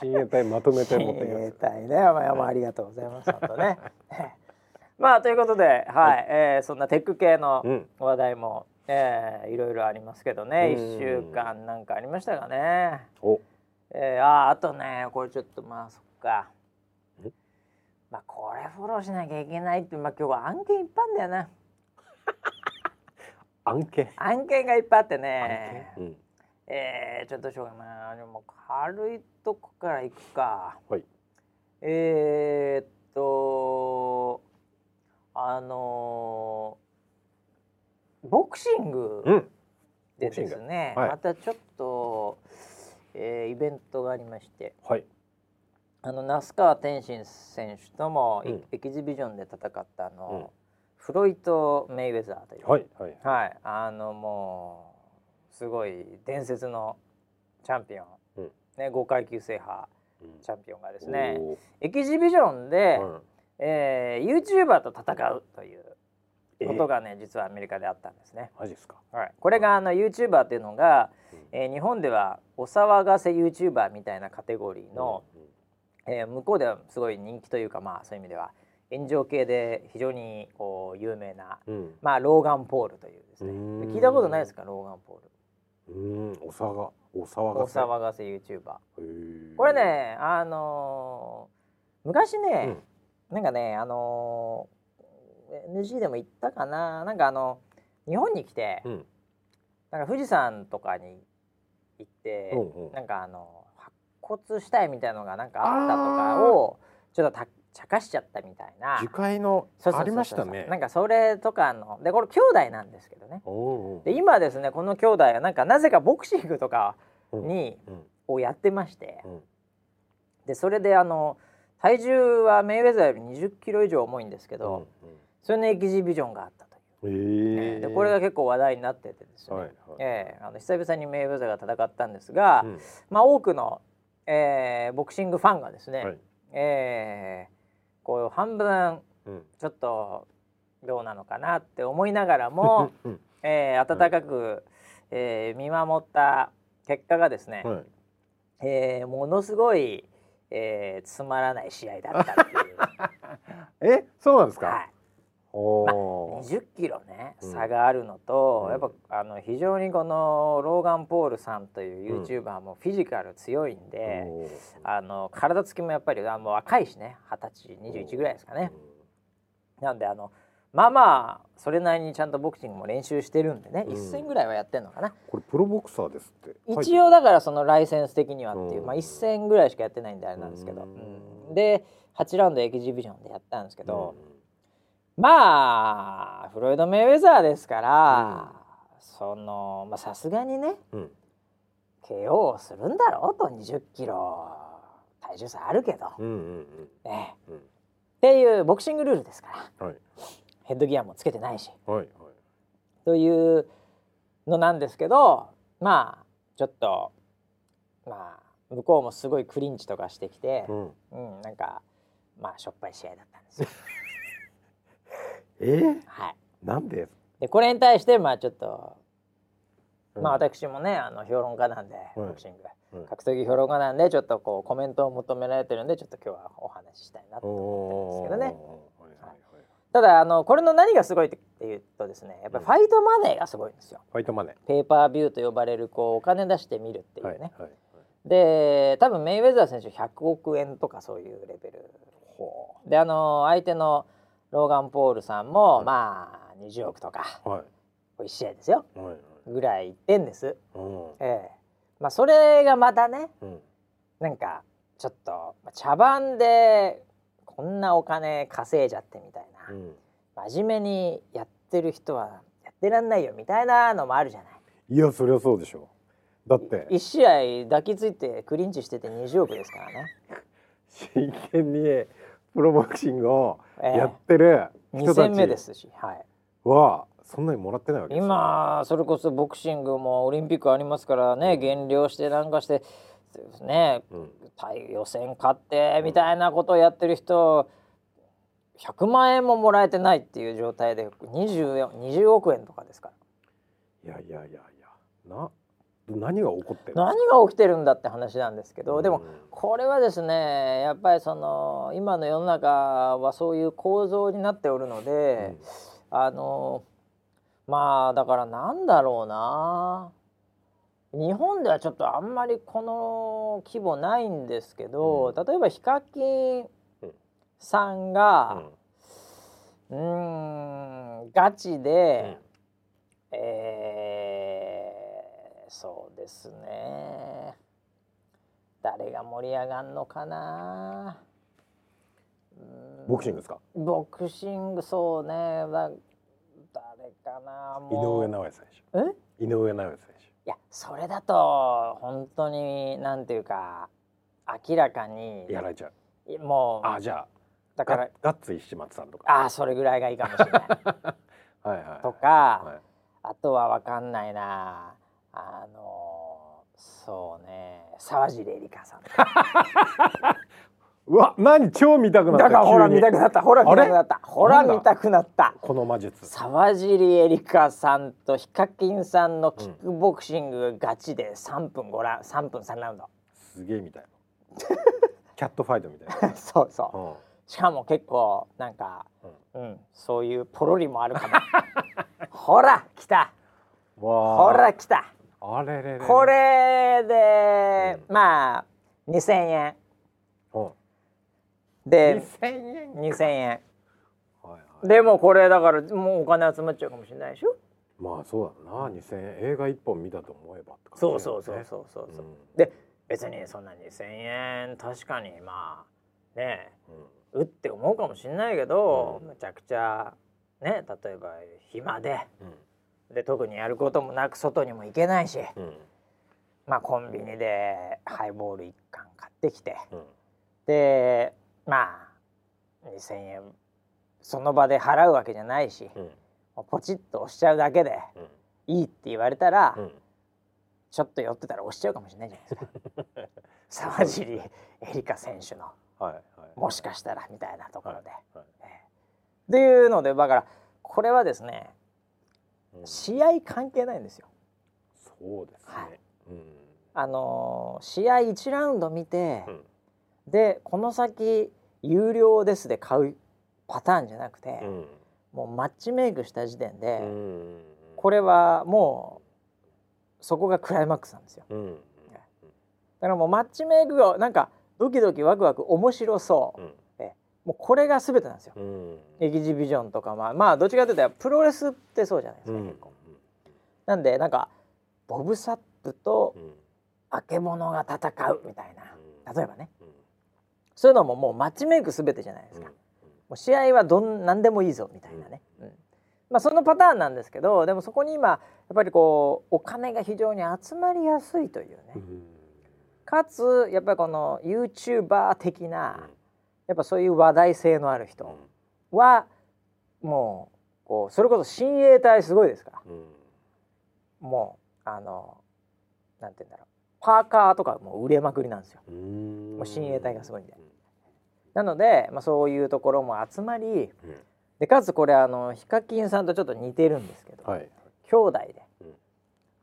S2: 親衛隊まとめて持ってき
S1: 親衛
S2: ます
S1: 隊ね、まあ、まあありがとうございます。本当ね。まあということで、はい、えーそんなテック系の
S2: うん。
S1: 話題も、えーいろいろありますけどね、
S2: うん。
S1: 一週間なんかありましたかね。
S2: お。
S1: えー、あーあとねこれちょっとまあそっか。
S2: ん
S1: まあこれフォローしなきゃいけないってまあ今日は案件いっぱいあんだよな。
S2: 案件？
S1: 案件がいっぱいあってね。
S2: うん。
S1: えー、ちょっとしようかなでも軽いとこからいくか。
S2: はい。
S1: えー、っとあのーボクシング
S2: うん。
S1: でですね、
S2: はい。
S1: またちょっと、えーイベントがありまして。
S2: はい。
S1: あの那須川天心選手とも、
S2: うん。
S1: エキシビジョンで戦ったあの、
S2: うん。
S1: フロイト・メイウェザーという、
S2: はいはい。
S1: はい、あのもうすごい伝説のチャンピオン、
S2: うん。
S1: ね、5階級制覇チャンピオンがですね。エキシビジョンで、
S2: うん。
S1: えー、YouTuber と戦うということがね実はアメリカであったんですね。
S2: マジですか。
S1: はい、これがあの YouTuber っていうのが、
S2: うん。
S1: えー日本ではお騒がせ YouTuber みたいなカテゴリーの、えー向こうではすごい人気というかまあそういう意味では炎上系で非常にこう有名な、
S2: うん。
S1: まあ、ローガン・ポールというですね。聞いたことないですか？ローガン・ポール。
S2: うん。お騒がお騒
S1: お
S2: がせ。
S1: 騒がせ YouTuber これねあのー昔ね、なんかねあのー NG でも言ったかな。なんかあの日本に来て、
S2: うん。
S1: なんか富士山とかに行って、
S2: うんうん。
S1: なんかあの発骨したいみたいなのがなんかあったとかをちょっとた茶化しちゃったみたいな。
S2: 樹海のありましたね。
S1: なんかそれとかのでこれ兄弟なんですけどね。で今ですねこの兄弟はなんかなぜかボクシングとかに、
S2: うん。
S1: をやってまして
S2: うん。
S1: でそれであの体重はメイウェザーより20キロ以上重いんですけど、それのエキシビジョンがあったという、
S2: え
S1: ねでこれが結構話題になっててですね、
S2: はいはい。
S1: ええ。あの久々にメイウェザーが戦ったんですが、
S2: うん。
S1: まあ多くの、えーボクシングファンがですね、
S2: はい。
S1: えーこう半分
S2: うん。
S1: ちょっとどうなのかなって思いながらも、
S2: うん
S1: えー温かく、えー見守った結果がですね、
S2: はい。
S1: えーものすごい、えーつまらない試合だったっていう、
S2: えそうなんですか、
S1: はい、
S2: おー。
S1: 20キロね
S2: うん。
S1: 差があるのと、
S2: うん。
S1: やっぱあの非常にこのローガン・ポールさんという
S2: うん
S1: YouTuber もフィジカル強いんで、
S2: おー
S1: あの体つきもやっぱりあもう若いしね二十歳21ぐらいですかね。なんであのまあまあそれなりにちゃんとボクシングも練習してるんでね、
S2: うん。
S1: 一戦ぐらいはやってんのかな。
S2: これプロボクサーですって。
S1: 一応だからそのライセンス的にはっていう、
S2: うん。
S1: まあ一戦ぐらいしかやってないんであれなんですけど、
S2: うん。
S1: うん。で8ラウンドエキシビジョンでやったんですけ
S2: け
S1: ど、まあフロイド・メイウェザーですから、そのまあさすがにね
S2: うん。
S1: KO をするんだろうと20キロ。体重差あるけど、
S2: うんうん
S1: ええ
S2: うん。
S1: っていうボクシングルールですから。
S2: はい。
S1: ヘッドギアもつけてないし。
S2: はいはい。
S1: というのなんですけどまあちょっとまあ向こうもすごいクリンチとかしてきて、
S2: うん。
S1: うん、なんかまあしょっぱい試合だったんですよ。
S2: え？ー、
S1: はい、
S2: なんで？
S1: でこれに対してまあちょっと、まあ
S2: うん
S1: 私もねあの評論家なんで、
S2: うん
S1: ボクシング。
S2: うん。
S1: 格闘技評論家なんでちょっとこうコメントを求められてるんでちょっと今日はお話ししたいなと思ってるんですけどね。ただあのこれの何がすごいっていうとですねやっぱりファイトマネーがすごいんですよ。
S2: ファイトマネ
S1: ペーパービューと呼ばれるこうお金出してみるってい
S2: ーはい
S1: うね。
S2: はい。
S1: で多分メイウェザー選手100億円とかそういうレベル。であの相手のローガン・ポールさんも、
S2: はい。
S1: まあ20億とか
S2: はい。
S1: 1試合ですよ。
S2: はいはい。
S1: ぐらいいってんです。
S2: うん。
S1: ええ。まあそれがまたね
S2: うん。
S1: なんかちょっとまあ茶番でこんなお金稼いじゃってみたいな、
S2: うん。
S1: 真面目にやってる人はやってらんないよみたいなのもあるじゃない。
S2: いやそりゃそうでしょだって。
S1: 1試合抱きついてクリンチしてて20億ですからね。
S2: 真剣にプロボクシングを
S1: ええ。
S2: やってる人
S1: 2
S2: た
S1: 戦目で
S2: ち
S1: すし、は
S2: そんなにもらってないわけ
S1: 今それこそボクシングもオリンピックありますからね減量してなんかしてね
S2: うん。
S1: 対予選勝ってみたいなことをやってる人100万円ももらえてないっていう状態で 20, 20億円とかですから。
S2: いやいやいやいや。な何が起こってる
S1: 何が起きてるんだって話なんですけどでも
S2: うん
S1: これはですねやっぱりその今の世の中はそういう構造になっておるので、あのまあだからなんだろうな。日本ではちょっとあんまりこの規模ないんですけど、
S2: う
S1: 例えばヒカキンさん
S2: う
S1: が
S2: ん。
S1: うーんガチで、えーそうですね。誰が盛り上がんのかな。
S2: ボクシングですか？
S1: ボクシングそうね。だ誰かかな
S2: 井上尚弥選
S1: え？
S2: 手井上尚弥選
S1: いやそれだと本当になんていうか明らかに。
S2: 手やられちゃう。
S1: もう。
S2: あじゃあ
S1: だから
S2: ガガッツ石松さんとか。
S1: ああそれぐらいがいいかもしれない。
S2: はいはい
S1: とか、
S2: はい。
S1: あとは分かんないなあのそうね沢尻エリカさん
S2: うわ何超見たくなった
S1: だからほら見たくなった。ほら見たくなった。ほら見たくなった。
S2: この魔術。
S1: 沢尻エリカさんとヒカキンさんのキックボクシングガチで3分5ラウン3分3ラウンド。
S2: すげえみたい キャットファイトみたいな。
S1: そうそう。
S2: うん。
S1: しかも結構なんか、うん、そういうポロリもあるかも。ほら来た。
S2: わ
S1: ほら来た
S2: あれれれ
S1: これで、まあ2,000円。
S2: うん
S1: で
S2: 2000円
S1: 2,000円。でもこれだからもうお金集まっちゃうかもしれないでしょ？
S2: まあそうだな。2000円映画一本見たと思えばね。
S1: うそうそうそうそうそう、
S2: うん。
S1: で別にそんな2,000円確かにまあね
S2: うん。
S1: うって思うかもしれないけど、
S2: うん。
S1: むちゃくちゃね例えば暇で
S2: うん
S1: で特にやることもなく外にも行けないし
S2: うん。
S1: まあコンビニでハイボール1缶買ってきて
S2: うん。
S1: でまあ2,000円その場で払うわけじゃないし
S2: うん。
S1: ポチッと押しちゃうだけで
S2: うん。
S1: いいって言われたら、
S2: うん。
S1: ちょっと寄ってたら押しちゃうかもしれないじゃないですか。沢尻エリカ選手の
S2: はいはい。
S1: もしかしたらみたいなところで。
S2: はいはい。
S1: ええっていうのでだからこれはですね
S2: うん
S1: 試合関係ないんですよ。
S2: そうです
S1: はい。
S2: ねうん。
S1: あのー試合1ラウンド見て、
S2: うん。
S1: でこの先有料ですで買うパターンじゃなくて、
S2: うん。
S1: もうマッチメイクした時点で、
S2: うん
S1: これはもうそこがクライマックスなんですよ。
S2: うん
S1: だからもうマッチメイクがなんかドキドキワクワク面白そう、
S2: うん
S1: もうこれが全てなんですよ。
S2: うん。
S1: エキジビジョンとかまあまあどっちかというとプロレスってそうじゃないですか、
S2: うん。
S1: 結構。なんでなんかボブ・サップと
S2: うん。
S1: あけぼのが戦うみたいな。例えばね。
S2: うん。
S1: そういうのももうマッチメイクすべてじゃないですか、もう試合はどん何でもいいぞみたいなね、うん。まあそのパターンなんですけどでもそこに今やっぱりこうお金が非常に集まりやすいというね、
S2: うん。
S1: かつやっぱりこの YouTuber 的なやっぱそういう話題性のある人はもうこうそれこそ親衛隊すごいですから。
S2: うん。
S1: もうあのなんて言うんだろう。パーカーとかもう売れまくりなんですよ。
S2: うん。
S1: もう親衛隊がすごいんで。なので、まあ、そういうところも集まり
S2: うん。
S1: でかつこれあのヒカキンさんとちょっと似てるんですけど、
S2: はい
S1: 兄弟で、
S2: うん。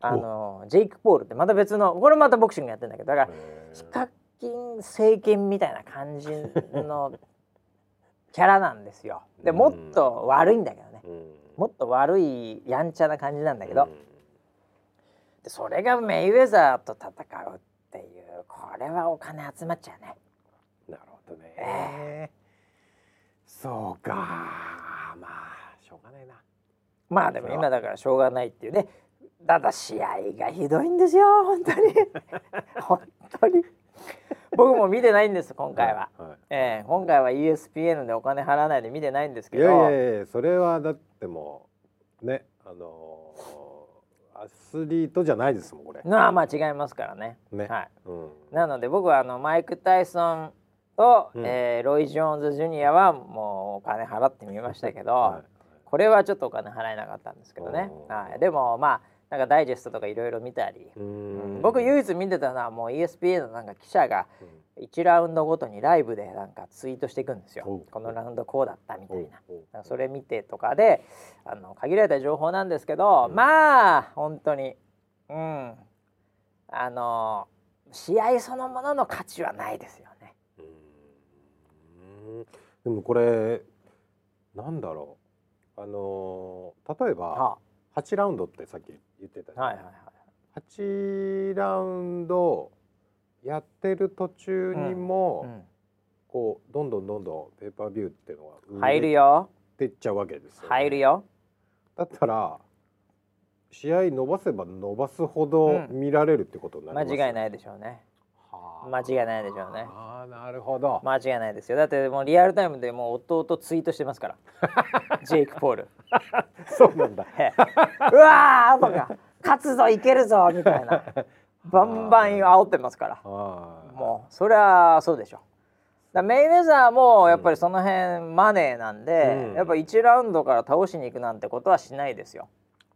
S1: あのジェイク・ポールってまた別のこれまたボクシングやってるんだけどだからヒカキン政権みたいな感じのキャラなんですよ。で
S2: うん。
S1: もっと悪いんだけどね。
S2: うん。
S1: もっと悪いやんちゃな感じなんだけど、
S2: うん。
S1: でそれがメイウェザーと戦うっていうこれはお金集まっちゃうね。
S2: なるほどね。そうか。まあしょうがないな。
S1: まあでも今だからしょうがないっていうね。ただ試合がひどいんですよ本当に。本当に僕も見てないんです今回は、
S2: は
S1: ええ今回は ESPN でお金払わないで見てないんです
S2: いい
S1: けど。
S2: やいやいやそれはだってもうねあのーアスリートじゃないですもんこれ。
S1: まあまあ違いますからね。
S2: ね。
S1: はい。
S2: うん。
S1: なので僕はあのマイク・タイソンと、
S2: うん。
S1: えーロイ・ジョーンズ・ジュニアはもうお金払ってみましたけど、
S2: は
S1: これはちょっとお金払えなかったんですけどね、はい、でもまあなんかダイジェストとかいろいろ見たり、
S2: い、う
S1: うん。
S2: ん。
S1: 僕唯一見てたのはもう ESPN のなんか記者が1ラウンドごとにライブでなんかツイートしていくんですよ。
S2: おう。
S1: このラウンドこうだったみたいな。
S2: おう。
S1: んかそれ見てとかであの限られた情報なんですけど、
S2: うん。
S1: まあ本当にうん。あの試合そのものの価値はないですよね。
S2: うん。でもこれなんだろう。あのー例えば
S1: は
S2: 8ラウンドってさっき言ってたじゃん。
S1: あはいはいはい。
S2: 8ラウンドやってる途中にも、
S1: うん。
S2: こうどんどんどんどんペーパービューっていうのが
S1: 入るよ。
S2: てっちゃうわけですよ、
S1: 入るよ。
S2: だったら試合伸ばせば伸ばすほど
S1: うん。
S2: 見られるってことになり
S1: 間
S2: ます
S1: 違いないでしょうね。
S2: は
S1: 間違いないでしょうね。
S2: ああなるほど。
S1: 間違いないですよ。だってもうリアルタイムでもう弟ツイートしてますから。ジェイク・ポール。
S2: そうなんだ。
S1: へ。うわーとか勝つぞいけるぞみたいな。バンバン煽ってますから。
S2: あ
S1: もうそりゃそうでしょ。だメイウェザーもやっぱりその辺マネーなんで、
S2: うん。
S1: やっぱ1ラウンドから倒しに行くなんてことはしないですよ。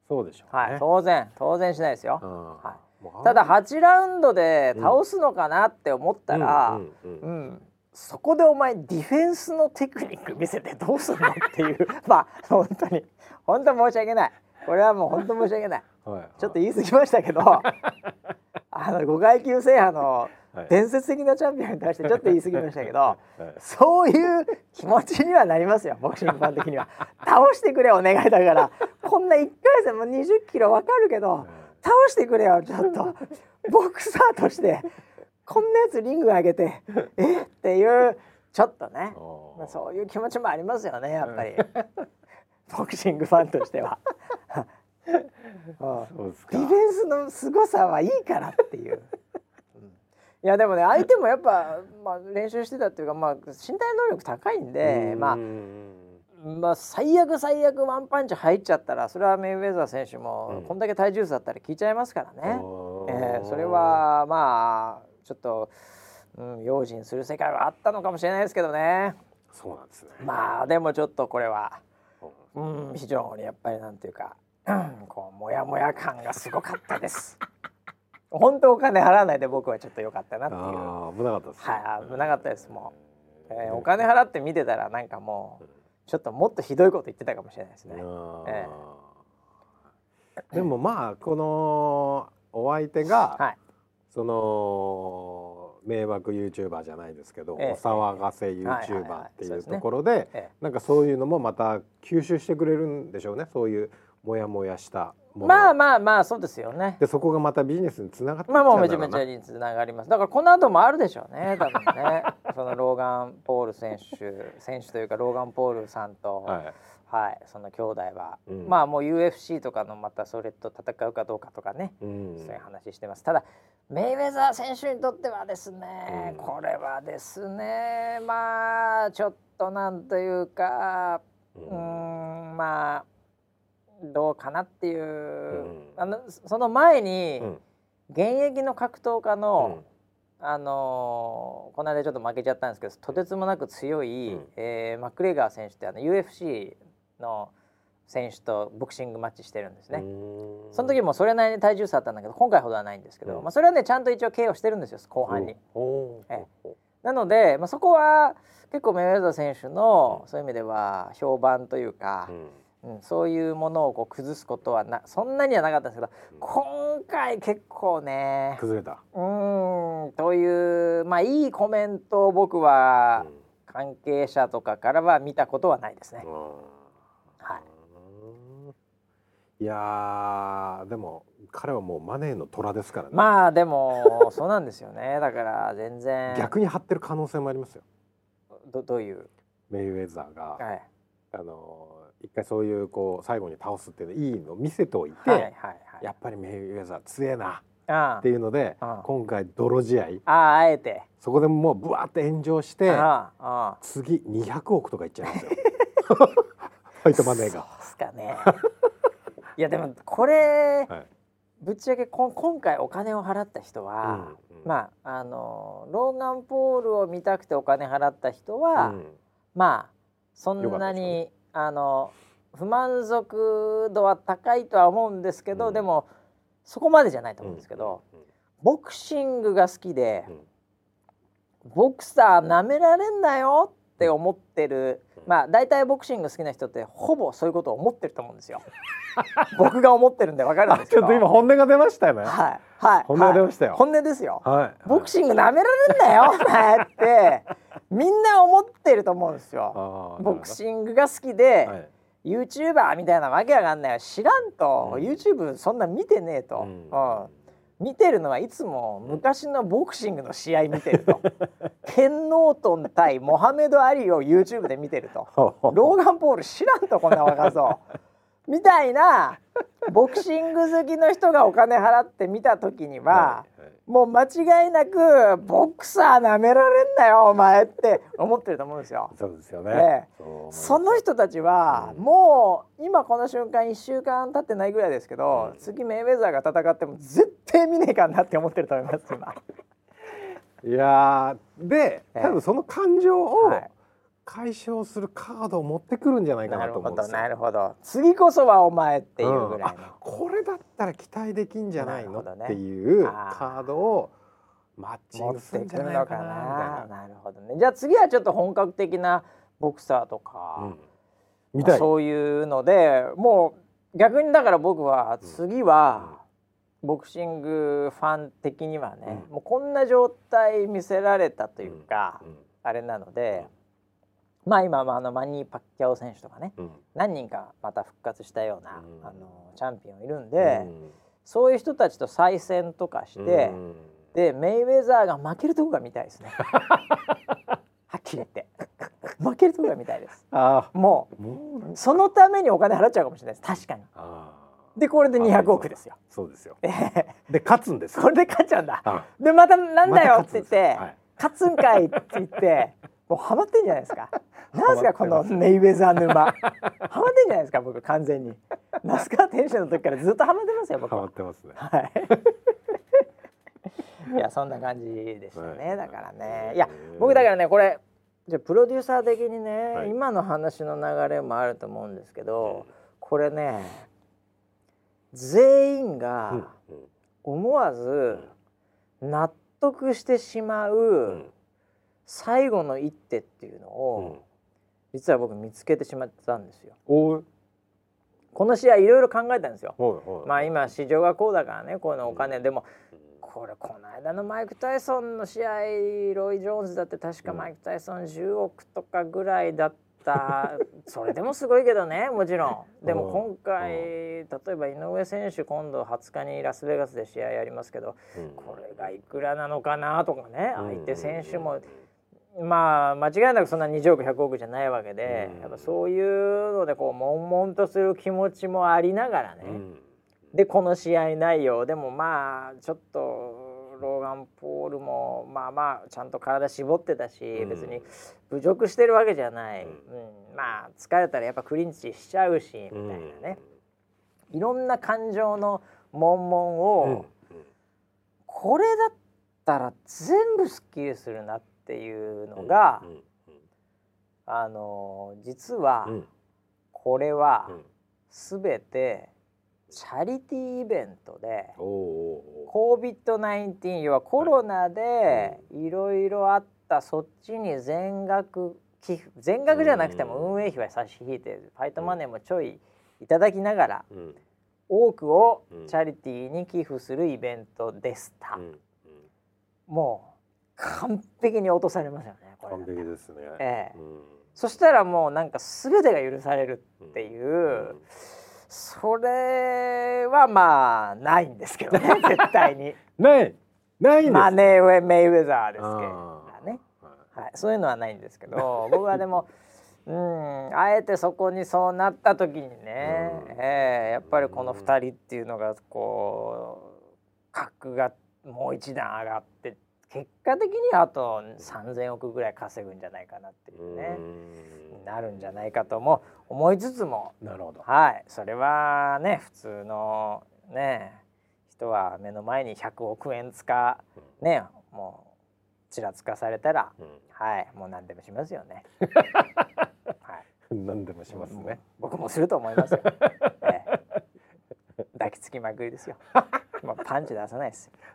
S2: そうでしょうね。
S1: はい、当然当然しないですよ、
S2: うん。
S1: は
S2: もう
S1: ただ8ラウンドで倒すのかなって思ったら、
S2: うん。
S1: そこでお前ディフェンスのテクニック見せてどうすんのっていう。まあ本当に。本当申し訳ない。これはもう本当申し訳ない。
S2: はい。はい
S1: ちょっと言い過ぎましたけど あの5階級制覇の
S2: はい。
S1: 伝説的なチャンピオンに対してちょっと言い過ぎましたけど
S2: はい。
S1: そういう気持ちにはなりますよボクシングファン的には。倒してくれお願いだから。こんな1回戦も20キロわかるけど倒してくれよちょっと。ボクサーとして。こんなやつリング上げて。え？っていうちょっとね、まあ、そういう気持ちもありますよねやっぱり。ボクシングファンとしては。ディフェンスの凄さはいいからっていう。いやでもね相手もやっぱ、まあ、練習してたっていうか、まあ、身体能力高いんで、まあ
S2: あ
S1: まあ最悪最悪ワンパンチ入っちゃったらそれはメイウェザー選手も
S2: うん
S1: こんだけ体重差だったら効いちゃいますからね、
S2: お
S1: え
S2: ー
S1: ーそれはまあちょっと、うん、用心する世界はあったのかもしれないですけどね
S2: そうなんですね。
S1: まあでもちょっとこれは、
S2: うん
S1: うん、非常にやっぱりなんていうか、うんこうモヤモヤ感がすごかったです。本当お金払わないで僕はちょっと良かったなっていう。は
S2: ああ危なかったですね。
S1: い、危なかったですもう、えーお金払って見てたらなんかもうちょっともっとひどいこと言ってたかもしれないですね。
S2: あ
S1: え
S2: ーでもまあこのお相手が、
S1: はい。
S2: その迷惑 YouTuber じゃないですけど、
S1: ええ。
S2: お騒がせ YouTuber
S1: はい
S2: っていうところで、
S1: え。
S2: なんかそういうのもまた吸収してくれるんでしょうね。そういうモヤモヤした
S1: まあまあまあそうですよね。
S2: でそこがまたビジネスにつながって
S1: まあもうめちゃめちゃにつながります。だからこの後もあるでしょうね。多分ね。そのローガンポール選手選手というかローガンポールさんと。
S2: はい。
S1: はい、その兄弟は、
S2: うん。
S1: まあもう UFC とかのまたそれと戦うかどうかとかね、
S2: うん。
S1: そういう話してます。ただメイウェザー選手にとってはですね、
S2: うん。
S1: これはですねまあちょっとなんというか
S2: う
S1: んまあどうかなっていう、
S2: ん。
S1: あのその前に、
S2: うん。
S1: 現役の格闘家の、あのーこの間ちょっと負けちゃったんですけどとてつもなく強い、
S2: うん。
S1: えーマクレガー選手ってあの UFC の選手とボクシングマッチしてるんですね。
S2: うん。
S1: その時もそれなりに体重差あったんだけど今回ほどはないんですけど、
S2: うん。
S1: まあ、それはねちゃんと一応 KO してるんですよ後半に。なので、まあ、そこは結構メイウェザー選手の、
S2: うん。
S1: そういう意味では評判というか
S2: う、ん
S1: うん。そういうものをこう崩すことはなそんなにはなかったんですけど、
S2: うん。
S1: 今回結構ね
S2: 崩れた。
S1: うーんというまあいいコメントを僕は関係者とかからは見たことはないですね。はい。
S2: いやーでも彼はもうマネーの虎ですからね、
S1: まあでもそうなんですよね。だから全然。
S2: 逆に張ってる可能性もありますよ。
S1: どどういう、
S2: メイウェザーが、
S1: はい、
S2: あの一回そういうこう最後に倒すっていうのいいのを見せておいて、
S1: はいはいはい。
S2: やっぱりメイウェザー強えな
S1: あ
S2: っていうので、
S1: うん。
S2: 今回泥試合。
S1: あああえて。
S2: そこでもうブワーって炎上して
S1: あ
S2: 次200億とかいっちゃいますよ。ファイトマネーが。
S1: そうっすかね。いやでもこれ
S2: はい。
S1: ぶっちゃけこん今回お金を払った人は、
S2: うんうん。
S1: まああのローガン・ポールを見たくてお金払った人は、
S2: うん。
S1: まあそんなに、あの不満足度は高いとは思うんですけど、
S2: うん。
S1: でもそこまでじゃないと思うんですけど、ボクシングが好きで
S2: う、ん
S1: ボクサーなめられんなよって思ってる、
S2: うん。
S1: まあ大体ボクシング好きな人ってほぼそういうことを思ってると思うんですよ。僕が思ってるんでわかるんですけど。
S2: ちょっと今本音が出ましたよね。
S1: はいはい。
S2: 本音が出ましたよ。
S1: はい。本音ですよ。
S2: はい。
S1: ボクシングなめられんなよ お前って。みんな思ってると思うんですよ。ボクシングが好きで、
S2: はい。
S1: YouTuber みたいなわけわかんない。よ知らんと、
S2: うん。
S1: YouTube そんな見てねえと、
S2: うん。
S1: うん。見てるのはいつも昔のボクシングの試合見てると。ケン・ノートン対モハメド・アリを YouTube で見てると。ローガン・ポール知らんとこんな若造みたいなボクシング好きの人がお金払って見た時には、
S2: はい
S1: もう間違いなくボクサーなめられんなよお前って思ってると思うんですよ。
S2: そうですよね。
S1: ええ。
S2: そ
S1: の人たちは
S2: うん。
S1: もう今この瞬間1週間経ってないぐらいですけど、
S2: うん。
S1: 次メイウェザーが戦っても絶対見ねえかなって思ってると思います今。
S2: いやーで
S1: ええ。
S2: 多分その感情を
S1: はい
S2: 解消するカードを持ってくるんじゃないかなと思うんです
S1: なるほど次こそはお前っていうぐらいの、
S2: うん。あこれだったら期待できんじゃないの、
S1: ね。
S2: っていうカードをマッチングするんじゃないのかな。
S1: ななるほどね。じゃあ次はちょっと本格的なボクサーとか。
S2: うん。
S1: そういうのでもう逆にだから僕は次は、ボクシングファン的にはね、
S2: うん。
S1: もうこんな状態見せられたというか、
S2: うん。
S1: あれなので、まあ今まああのマニー・パッキャオ選手とかね
S2: うん。
S1: 何人かまた復活したような、
S2: うん。
S1: あのチャンピオンいるんで、
S2: うん。
S1: そういう人たちと再戦とかして、
S2: うん。
S1: でメイウェザーが負けるとこが見たいですね。はっきり言って。負けるとこが見たいです。
S2: あ
S1: も
S2: う
S1: うそのためにお金払っちゃうかもしれないです。確かに。でこれで200億ですよ。
S2: そう。ですよ。で勝つんですよ。
S1: これで勝っちゃうんだ。
S2: あ
S1: でまたなんだよって言って、
S2: はい。
S1: 勝つんかいって言ってもうハマってんじゃないですか。なんです。かこのメイウェザー沼。ハマってんじゃないですか僕完全に。那須川天心の時からずっとハマってますよ僕
S2: ハマ
S1: は
S2: ってますね。
S1: はい。いやそんな感じでしたねだからね。いや僕だからねこれじゃあプロデューサー的にね、
S2: はい。
S1: 今の話の流れもあると思うんですけど、これね全員
S2: うん。
S1: が思わず納得してしま
S2: う
S1: うん最後の一手っていうの
S2: うん
S1: を実は僕見つけてしまってたんですよ。この試合いろいろ考えたんですよ。まあ今市場がこうだからねこのお金。でもこれこの間のマイク・タイソンの試合ロイ・ジョーンズだって確かマイク・タイソン10億とかぐらいだった、それでもすごいけどねもちろん。でも今回例えば井上選手今度20日にラスベガスで試合やりますけど
S2: うん。
S1: これがいくらなのかなとかね
S2: うん。
S1: 相手選手もまあ間違いなくそんな20億100億じゃないわけで
S2: うん。
S1: やっぱそういうのでこう悶々とする気持ちもありながらね、
S2: うん。
S1: でこの試合内容でもまあちょっとローガン・ポールもまあまあちゃんと体絞ってたし、
S2: うん。
S1: 別に侮辱してるわけじゃない、
S2: う
S1: うん。んまあ疲れたらやっぱクリンチしちゃうしみたいなね、いろんな感情の悶々を、これだったら全部すっきりするなっていうのが、
S2: うん
S1: あの実は
S2: うん
S1: これは
S2: うん
S1: 全てチャリティーイベントで。
S2: おおお
S1: COVID-19 要はコロナでい。ろいろあったそっちに全額寄付全額じゃなくても
S2: うん。
S1: 運営費は差し引いてファイトマネーもちょいいただきながら
S2: うん。
S1: 多くを
S2: うん。
S1: チャリティーに寄付するイベントでした、
S2: うん。
S1: もう完璧に落とされますよねこれ。
S2: 完璧ですね。
S1: ええ。
S2: うん。
S1: そしたらもうなんか全てが許されるっていう、
S2: うん。
S1: それはまあないんですけどね 絶対に。
S2: ない。ないんです。
S1: マネーウェメイウェザーですけどね。
S2: はい。
S1: はい、そういうのはないんですけど僕はでも うんあえてそこにそうなった時にね、
S2: うん。
S1: ええやっぱりこの2人っていうのがこう格がもう一段上がって結果的にはあと3,000億ぐらい稼ぐんじゃないかなっていうね、
S2: うん
S1: なるんじゃないかとも思いつつも
S2: なるほど。
S1: はいそれはね普通のね人は目の前に100億円使ねもうちらつかされたら
S2: うん
S1: はいもう何でもしますよね。はい
S2: 何でもしますね。
S1: 僕もすると思いますよ。ええ抱きつきまくりですよ。もうパンチ出さないですよ。はい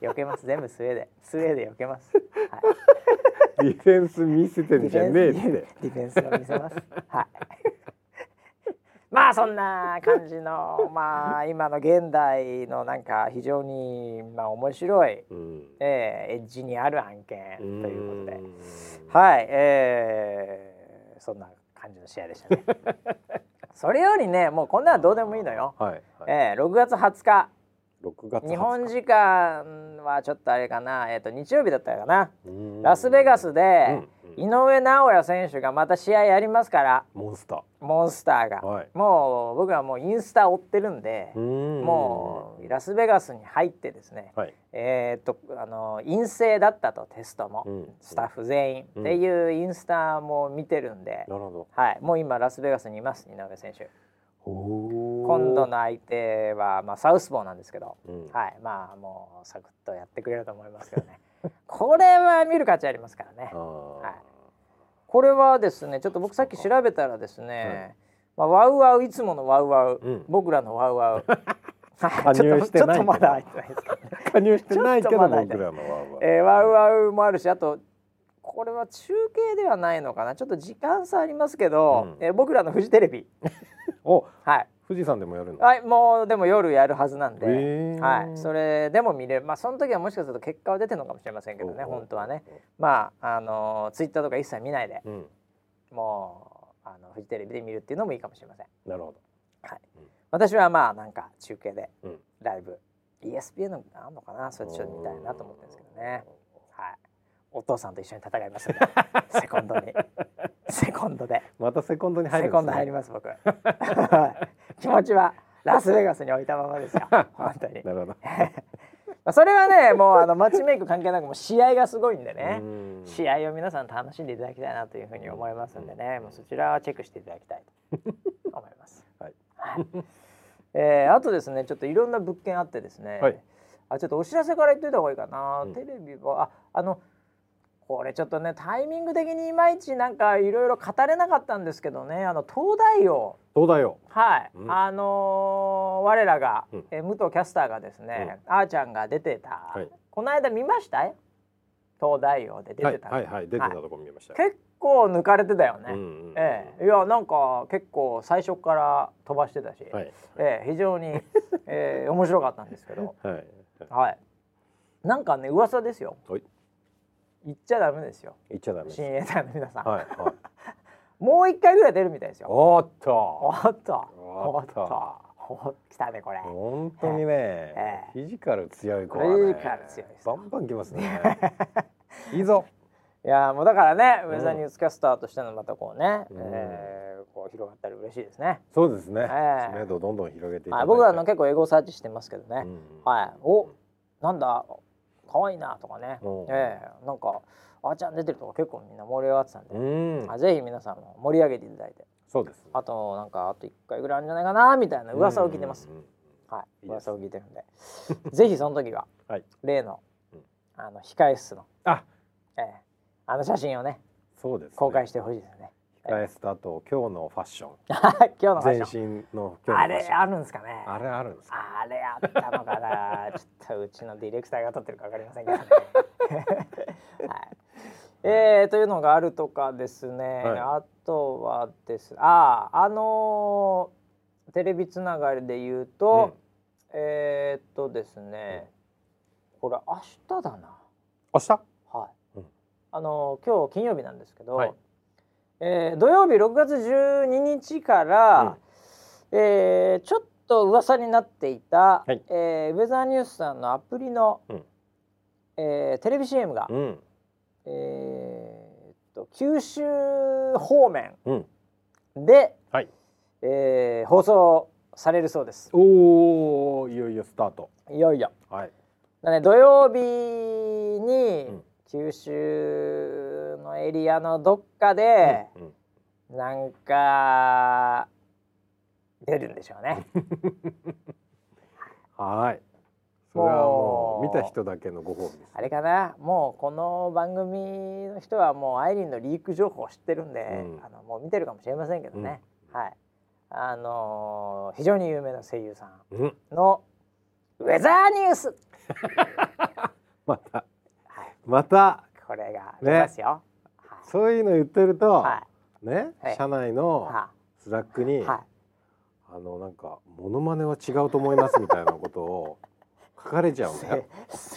S1: 避けます全部スウェーデンスウェーデン避けます。はい
S2: ディフェンス見せてんじゃねえって。
S1: ディフェンスを見せます。はい。まあそんな感じのまあ今の現代のなんか非常にまあ面白い、
S2: うん
S1: えーエッジにある案件ということで、
S2: ん
S1: はい、えーそんな感じの試合でしたね。それよりねもうこんなのどうでもいいのよ。
S2: はい。はい
S1: えー、6月20日
S2: 六月
S1: 日。本時間はちょっとあれかな、えー、と日曜日だったかな、
S2: うん。
S1: ラスベガスで、
S2: うん
S1: 井上尚弥選手がまた試合やりますから。
S2: モンスタ
S1: モンスターが、
S2: はい。
S1: もう僕はもうインスタ追ってるんで
S2: ー。う、ん。
S1: もうラスベガスに入ってですね、
S2: はい。
S1: えーっとあの陰性だったとテストも、
S2: うん。
S1: スタッフ全員、
S2: うん。
S1: っていうインスタも見てるんで、
S2: なるほど。
S1: はい、もう今ラスベガスにいます井上選手。
S2: お
S1: 今度の相手は、まあ、サウスポーなんですけど、
S2: うん。
S1: はいまあもうサクッとやってくれると思いますけどね。これは見る価値ありますからね。はい。これはですねちょっと僕さっき調べたらですね、まあ、ワウワウいつものワウワウ、
S2: うん。
S1: 僕らのワウワウ。
S2: 加入してない
S1: ちょっとまだ入ってないです。けどね
S2: 加入してないけど僕らのは。
S1: えー、ワウワウもあるしあとこれは中継ではないのかな。ちょっと時間差ありますけど、
S2: うん。
S1: えー僕らのフジテレビ。
S2: お、
S1: はい
S2: 富士山でもやるの？
S1: はいもうでも夜やるはずなんで、はい、それでも見れる。まあその時はもしかすると結果は出てるのかもしれませんけどね本当はね。まああのツイッターとか一切見ないで。
S2: うん。
S1: もうあのフジテレビで見るっていうのもいいかもしれません。
S2: なるほど。
S1: はい。
S2: うん。
S1: 私はまあなんか中継で
S2: うん。
S1: ライブ。ESPN のあんのかな？それちょっと見たいなと思ってるんですけどね。はい。お父さんと一緒に戦います セコンドにセコンドで。
S2: またセコンドに入る
S1: セコンド入ります僕。はい。気持ちはラスベガスに置いたままですよ。本当に。
S2: なるほど。
S1: まあそれはねもうあのマッチメイク関係なくもう試合がすごいんでね。
S2: うん。
S1: 試合を皆さん楽しんでいただきたいなというふうに思いますんでね。もうそちらはチェックしていただきたいと思います。
S2: はい。
S1: はい。えーあとですねちょっといろんな物件あってですね、
S2: はい。
S1: あちょっとお知らせから言っといた方がいいかな、
S2: うん。
S1: テレビはああのこれちょっとねタイミング的にいまいちなんかいろいろ語れなかったんですけどねあの東大王。
S2: 東大王。
S1: はい、
S2: うん。
S1: あのー我らが、
S2: うん。
S1: えー武藤キャスターがですね、あーちゃんが出てた、
S2: はい。
S1: この間見ましたよ東大王で出
S2: はい
S1: てた、
S2: はいはい出てたとこ見ましたよ。
S1: 結構抜かれてたよね、
S2: うんうんうん
S1: ええ。いやなんか結構最初から飛ばしてたし、
S2: はい。
S1: ええ非常に、ええ面白かったんですけど。
S2: はい。
S1: はい。なんかね噂ですよ。
S2: はい。
S1: 言っちゃダメですよ。
S2: 言っちゃダメ。
S1: 親衛隊の皆さん、
S2: はいはい。
S1: もう一回ぐらい出るみたいですよ。
S2: おっと。
S1: おっと。
S2: おっと。
S1: おっ来たねこれ。
S2: 本当にね
S1: ええ。
S2: フィジカル強い子はね
S1: フィジカル強いです
S2: バンバンきますね。いいぞ。
S1: いやーもうだからね、
S2: うん
S1: ウェザーニュースキャスターとしてのまたこうね、
S2: うん。
S1: えーこう広がったら嬉しいですね。
S2: そうですね。
S1: ええ。
S2: 知名度をどんどん広げていただ
S1: はいい、
S2: て
S1: 僕らの結構エゴサーチしてますけどね。
S2: うん。
S1: はい、お、なんだ、可愛いなとかね。
S2: うん。
S1: ええなんか、あーちゃん出てるとか結構みんな盛り上がってたんで、
S2: うん。
S1: あぜひ皆さんも盛り上げていただいて、
S2: そうです。
S1: あとなんかあと一回ぐらいあるんじゃないかなみたいな噂を聞いてます。
S2: うんうんうん
S1: はい、噂を聞いてるんで、ぜひその時は
S2: はい。
S1: 例の、
S2: うん。
S1: あの控え室の、
S2: あ。
S1: ええ。あの写真をね
S2: そうですね。
S1: 公開してほしいですね。
S2: 控え室とあと今日のファッション
S1: 今日のファッション
S2: 全身の今
S1: あれあるんですかね。
S2: あれあるんですか？
S1: あれあったのかな。ちょっとうちのディレクターが撮ってるかわかりませんけどね。はい。えー、というのがあるとかですね。
S2: はい
S1: あとはです。あああのーテレビつながりで言うと、えー、っとですね。これ明日だな。
S2: 明日？
S1: はい。
S2: うん
S1: あのー今日金曜日なんですけど、
S2: はい
S1: えー土曜日6月12日から、えーちょっと噂になっていた、
S2: はい。
S1: えーウェザーニュースさんのアプリの、
S2: うん。
S1: えーテレビ CM が、
S2: うん。
S1: えーっと九州方面
S2: うん。
S1: で、
S2: はい。
S1: えー放送されるそうです。
S2: おおいよいよスタート。
S1: いよいよ。
S2: はい。
S1: だね土曜日に、
S2: うん
S1: 九州のエリアのどっかで、
S2: うん
S1: なんか出るんでしょうね。
S2: はい。それはもう見た人だけのご褒美です。
S1: あれかな？もうこの番組の人はもうアイリンのリーク情報を知ってるんで、
S2: うん。
S1: あのもう見てるかもしれませんけどね、はい。あのー非常に有名な声優さ
S2: うん。
S1: んのウェザーニュース、
S2: また。
S1: はい、
S2: また
S1: これが出ますよ。
S2: そういうの言ってると、
S1: は
S2: ね、
S1: はい
S2: 社内
S1: い、
S2: の
S1: は
S2: Slack に、
S1: い、は
S2: あのなんかモノマネは違うと思いますみたいなことを書かれちゃうんだよ。
S1: い、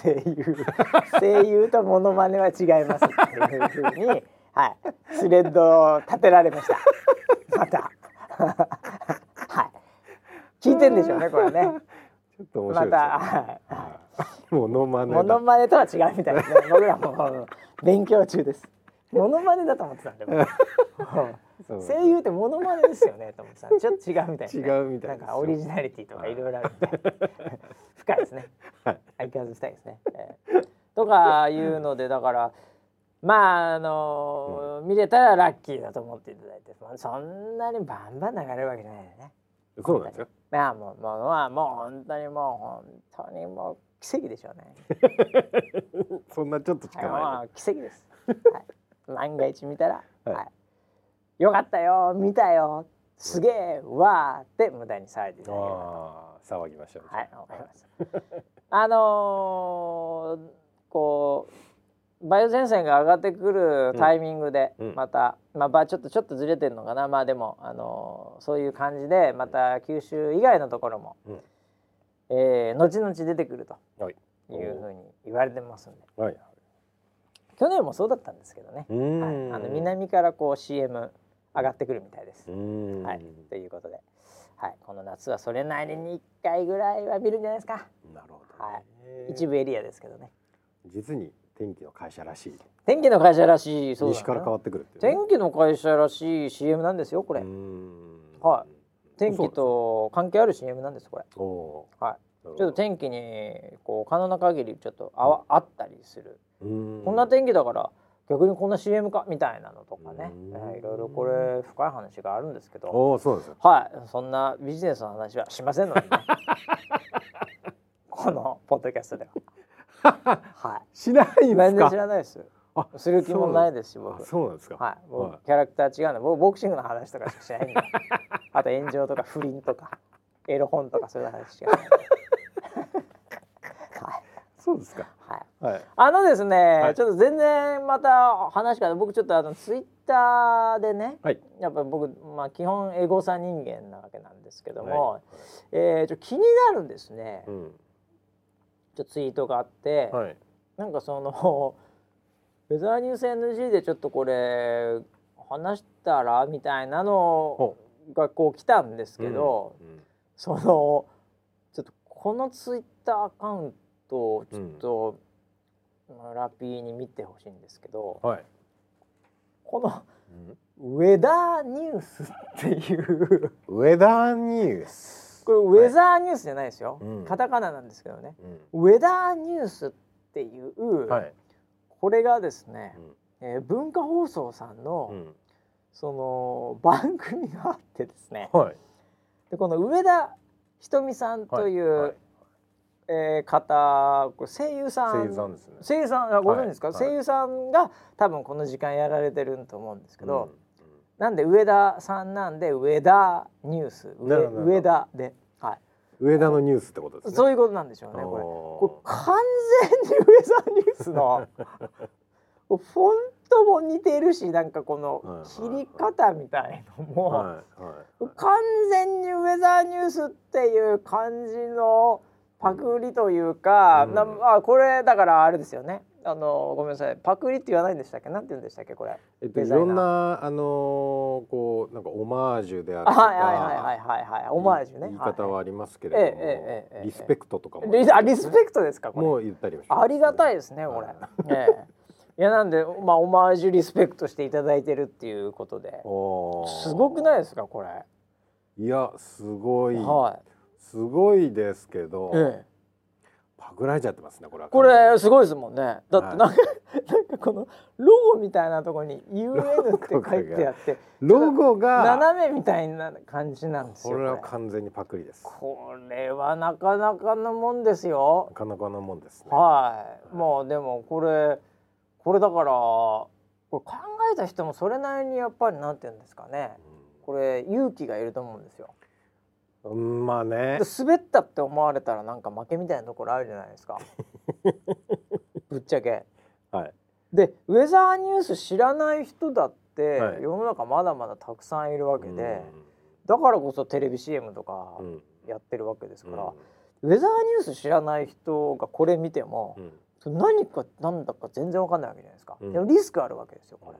S1: 声優 声優とモノマネは違いますっていうふうに、はい、スレッドを立てられました。また、はい、聞いてんでしょうねこれね。
S2: ちょっと面白いですよね。
S1: またはい
S2: はい モノマネ
S1: モノ
S2: だ。
S1: マネとは違うみたいですね。僕らも勉強中です。モノマネだと思ってたんで声優ってモノマネですよねと思ってた。ちょっと違うみたいです、ね、
S2: 違うみたい
S1: なんかオリジナリティとかいろいろあるんで深いですね
S2: はい
S1: 相変わらず深いですね、えーとかいうのでだからまああの見れたらラッキーだと思っていただいて、まあ、そんなにバンバン流れるわけじゃないよね。
S2: そうなんですよ
S1: いやもうもうまあもう本当にもう本当にもう奇跡でしょうね。
S2: そんなちょっとしか
S1: はい、
S2: な
S1: もう奇跡です。はい、万が一見たら、
S2: は
S1: はい。い、よかったよ、見たよ、すげえ、わーって無駄に騒いでい
S2: い
S1: ただければ。
S2: ああ騒ぎましょう
S1: はい、わかります。あのーこう梅雨前線が上がってくるタイミングで、
S2: うん。
S1: また、まあばちょっとちょっとずれてるのかな、まあでもあのーそういう感じでまた九州以外のところも、
S2: うん。
S1: えー後々出てくると
S2: はい。
S1: いうふうに言われてますんで。
S2: はい。
S1: 去年もそうだったんですけどね、はい、
S2: ん
S1: あの南からこう CM 上がってくるみたいです。はい、ということで、はい、この夏はそれなりに1回ぐらいは見るんじゃないですか、
S2: なるほど
S1: は
S2: ね
S1: 一部エリアですけどね。
S2: 実に天気の会社らしい。
S1: 天気の会社らしいそうだな
S2: 西から変わってくるね。
S1: 天気の会社らしい CM なんですよこれ、は天気と関係ある CM なんですこれ。はい。
S2: ー
S1: ちょっと天気にこう可能な限りちょっとあわあったりする、こんな天気だから逆にこんな CM かみたいなのとかね、
S2: うん。
S1: えーいろいろこれ深い話があるんですけど。
S2: おおそうですよ。
S1: はい。そんなビジネスの話はしませんのでね。このポッドキャストでははい。
S2: しないんです
S1: 全然
S2: か
S1: 知らないです。
S2: あ
S1: する気もないですし
S2: あ
S1: 僕。
S2: そう。なんですか？
S1: はい、僕
S2: はい。
S1: キャラクター違うんで僕ボクシングの話とかしかしないんで。あと炎上とか不倫とかエロ本とかそういう話しかない。はい。
S2: そうですか。
S1: はい。
S2: はい。
S1: あのですね、
S2: はい。
S1: ちょっと全然また話から僕ちょっとあのツイッターでね、
S2: はい。
S1: やっぱ僕まあ基本エゴサ人間なわけなんですけども、
S2: はい。
S1: えーちょ気になるんですね、
S2: うん
S1: ちょっとツイートがあって、
S2: はい。
S1: なんかその ウェザーニュース NG でちょっとこれ話したらみたいなの
S2: ほ
S1: がこう来たんですけど、
S2: うん
S1: そのちょっとこのツイッターアカウントをちょっと、まあラピーに見てほしいんですけど
S2: はい。
S1: このウェダーニュースっていう
S2: ウェダーニュース？
S1: これウェザーニュースじゃないですよ、
S2: うん。
S1: カタカナなんですけどね。
S2: う
S1: ウェダーニュースっていう、
S2: んはい。
S1: これがですね
S2: う、ん。
S1: えー文化放送さんの、
S2: うん。
S1: その番組があってですね。
S2: はい。
S1: でこの上田ひとみさんという、
S2: はい。はい
S1: えー方これ声優さん。
S2: 声優さんですね。
S1: 声優さんあご存知ですか、
S2: はい。
S1: 声優さんが多分この時間やられてると思うんですけど、
S2: うん
S1: なんで上田さんなんで上田ニュース上田で、はい。
S2: 上田のニュースってことですね。
S1: そういうことなんでしょうねこれ。
S2: お
S1: これ完全にウェザーニュースの フォントも似てるしなんかこの切り方みたいのも、
S2: はいはい。
S1: 完全にウェザーニュースっていう感じのパクリというか、
S2: うん。
S1: なあこれだからあれですよねあのごめんなさい。パクリって言わないんでしたっけ？なんて言うんでしたっけ？これ。
S2: えっといろんなあのーこうなんかオマージュであるとか
S1: あはいはいはいはいはいはい。オマージュね。
S2: 言い方はありますけれども
S1: ええええええ
S2: リスペクトとかも
S1: リあリスペクトですか？これ。
S2: もう言ったりもします
S1: ありがたいですねこれ、
S2: はい。
S1: ええ。いやなんでまあオマージュリスペクトしていただいてるっていうことで。すごくないですか？これ。
S2: いやすごい。
S1: は
S2: すごいですけど
S1: い、ええ
S2: パクられちゃってますねこれは。
S1: これすごいですもんね。だってなんか、
S2: は
S1: なんかこのロゴみたいなところに UN って書いてあって
S2: ロゴが
S1: 斜めみたいな感じなんです
S2: これ。は
S1: よこれ
S2: 完全にパクリです。
S1: これはなかなかのもんですよ。
S2: なかなかなもんですね。
S1: はい。もうでもこれこれだからこれ考えた人もそれなりにやっぱりなんて言うんですかね。これ勇気がいると思うんですよ
S2: うんまあね。
S1: で滑ったって思われたらなんか負けみたいなところあるじゃないですか。ぶっちゃけ。
S2: はい。
S1: でウェザーニュース知らない人だって、
S2: はい。
S1: 世の中まだまだたくさんいるわけで、だからこそテレビ CM とか
S2: うん。
S1: やってるわけですから、
S2: うん。
S1: ウェザーニュース知らない人がこれ見ても
S2: う、ん。
S1: 何か何だか全然わかんないわけじゃないですか、
S2: うん。
S1: でもリスクあるわけですよこれ、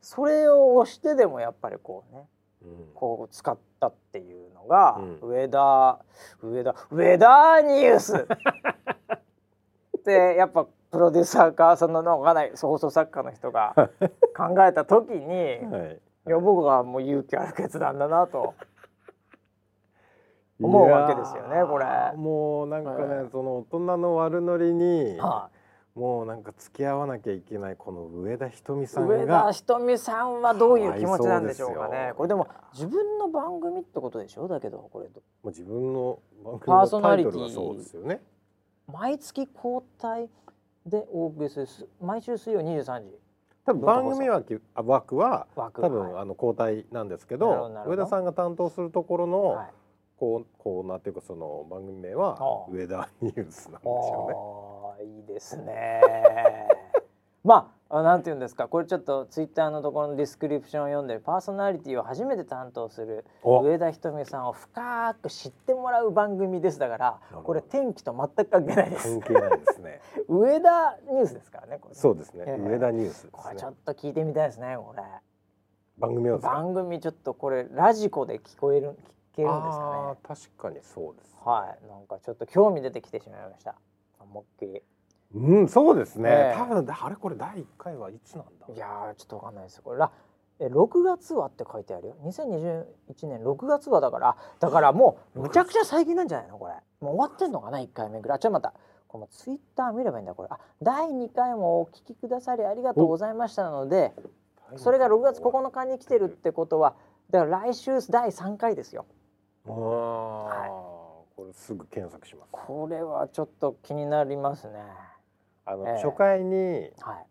S1: それを押してでもやっぱりこうね
S2: うん
S1: こう使ったっていうのが、
S2: うん。
S1: ウェダーウェダーウェダーニュース。ってやっぱプロデューサーかそののんない放送作家の人が 考えた時に、
S2: はい。
S1: いや僕がもう勇気ある決断だなと。思うわけですよねこれ。
S2: もうなんかね、
S1: はい。
S2: その大人の悪ノリに、
S1: は
S2: もうなんか付き合わなきゃいけないこの上田瞳さん
S1: 上田
S2: が
S1: ひとみさんはどういう気持ちなんでしょうかね。これでも自分の番組ってことでしょ？だけどこれ
S2: もう自分の番組
S1: パーソナリティのタ
S2: イトルがそうですよね。
S1: 毎月交代でお送りするす毎週水曜23時。
S2: 多分番組枠あ枠多分、
S1: はい。
S2: あの交代なんですけど。上田さんが担当するところの、
S1: はい
S2: コーナーっていうかその番組名は
S1: ああ。
S2: 上田ニュースなんですよね。
S1: おーいいですね。まああなんて言うんですか。これちょっとツイッターのところのディスクリプションを読んでパーソナリティを初めて担当する
S2: お。
S1: 上田ひとみさんを深く知ってもらう番組ですだからこれ天気と全く関係ないです。
S2: 関係ないですね。
S1: 上田ニュースですからねこれ
S2: そうですね。
S1: ええ。
S2: 上田ニュースね。
S1: これちょっ。と聞いてみたいですねこれ。
S2: 番組
S1: 番組ちょっとこれラジコで聞こえる聞けるんですか
S2: あ
S1: ね
S2: ー確かにそうです。
S1: はい。なんかちょっと興味出てきてしまいました。思いっきり。
S2: うんそうですね。
S1: ええ。
S2: 多分あれこれ第一回はいつなんだ。
S1: いやーちょっとわかんないですこれ。らえ6月はって書いてあるよ。2021年6月はだから。だからもうむちゃくちゃ最近なんじゃないのこれ。もう終わってんのかな1回目ぐらい。あちょっと待った。このツイッター見ればいいんだこれ。あ第2回もお聞きくださりありがとうございましたのでそれが6月9日に来てるってことはだから来週第3回ですよ
S2: ああ、これすぐ検索します。
S1: これはちょっと気になりますね。
S2: あの、
S1: ええ。
S2: 初回に
S1: はい。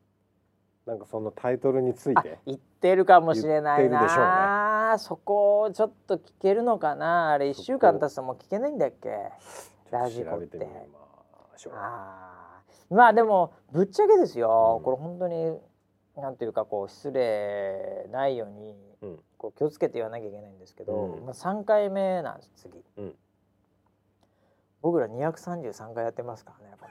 S2: なんかそのタイトルについ
S1: あ
S2: て
S1: 言ってるかもしれないな。そこをちょっと聞けるのかな。あれ1週間経つともう聞けないんだっけ？ラジコって。あー。まあでもぶっちゃけですよ、
S2: うん。
S1: これ本当になんていうかこう失礼ないように
S2: うん
S1: こう気をつけて言わなきゃいけないんですけど、
S2: うん。
S1: まあ、3回目なんです次、
S2: うん。
S1: 僕ら233回やってますからねこ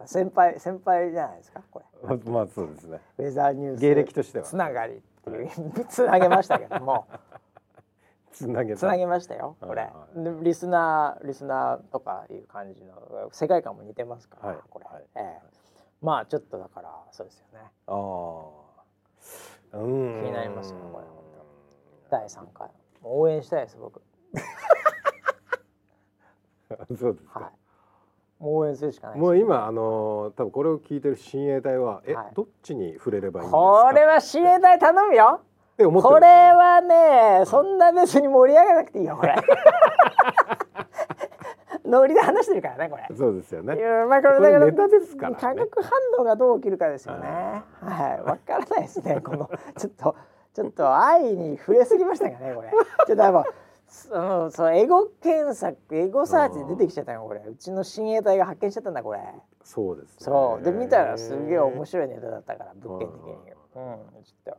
S1: れ 先輩先輩じゃないですかこれ。
S2: まあそうですね。
S1: ウェザーニュース
S2: 芸歴としては。
S1: つながりっていう つなげましたけども。
S2: つなげた。
S1: つなげましたよこれ、
S2: はい。は
S1: でリスナーリスナーとかいう感じの世界観も似てますから、
S2: はい。
S1: これ、
S2: はい。
S1: ええ。まあちょっとだからそうですよね。
S2: ああ。うん。
S1: 気になりますよこれ第3回。もう応援したいです僕。
S2: そうですか。
S1: はい。応援するしかない
S2: もう今あのー多分これを聞いてる親衛隊はえ、
S1: はい。
S2: どっちに触れればいいんですか？
S1: これは自衛隊頼むよ。これはねそんな別に盛り上げなくていいよこれ ノリで話してるからねこれ
S2: そうですよね。
S1: いやまあこれだから
S2: ネタですからね
S1: 化学反応がどう起きるかですよね。はい、わからないですね。このちょっとちょっと愛に触れすぎましたかねこれ。ちょっとあのそのそうエゴ検索エゴサーチで出てきちゃったよこれ。うちの親衛隊が発見しちゃったんだこれ。
S2: そうです、ね。
S1: そうで見たらすげえ面白いネタだったから物件的に。うんちょっと、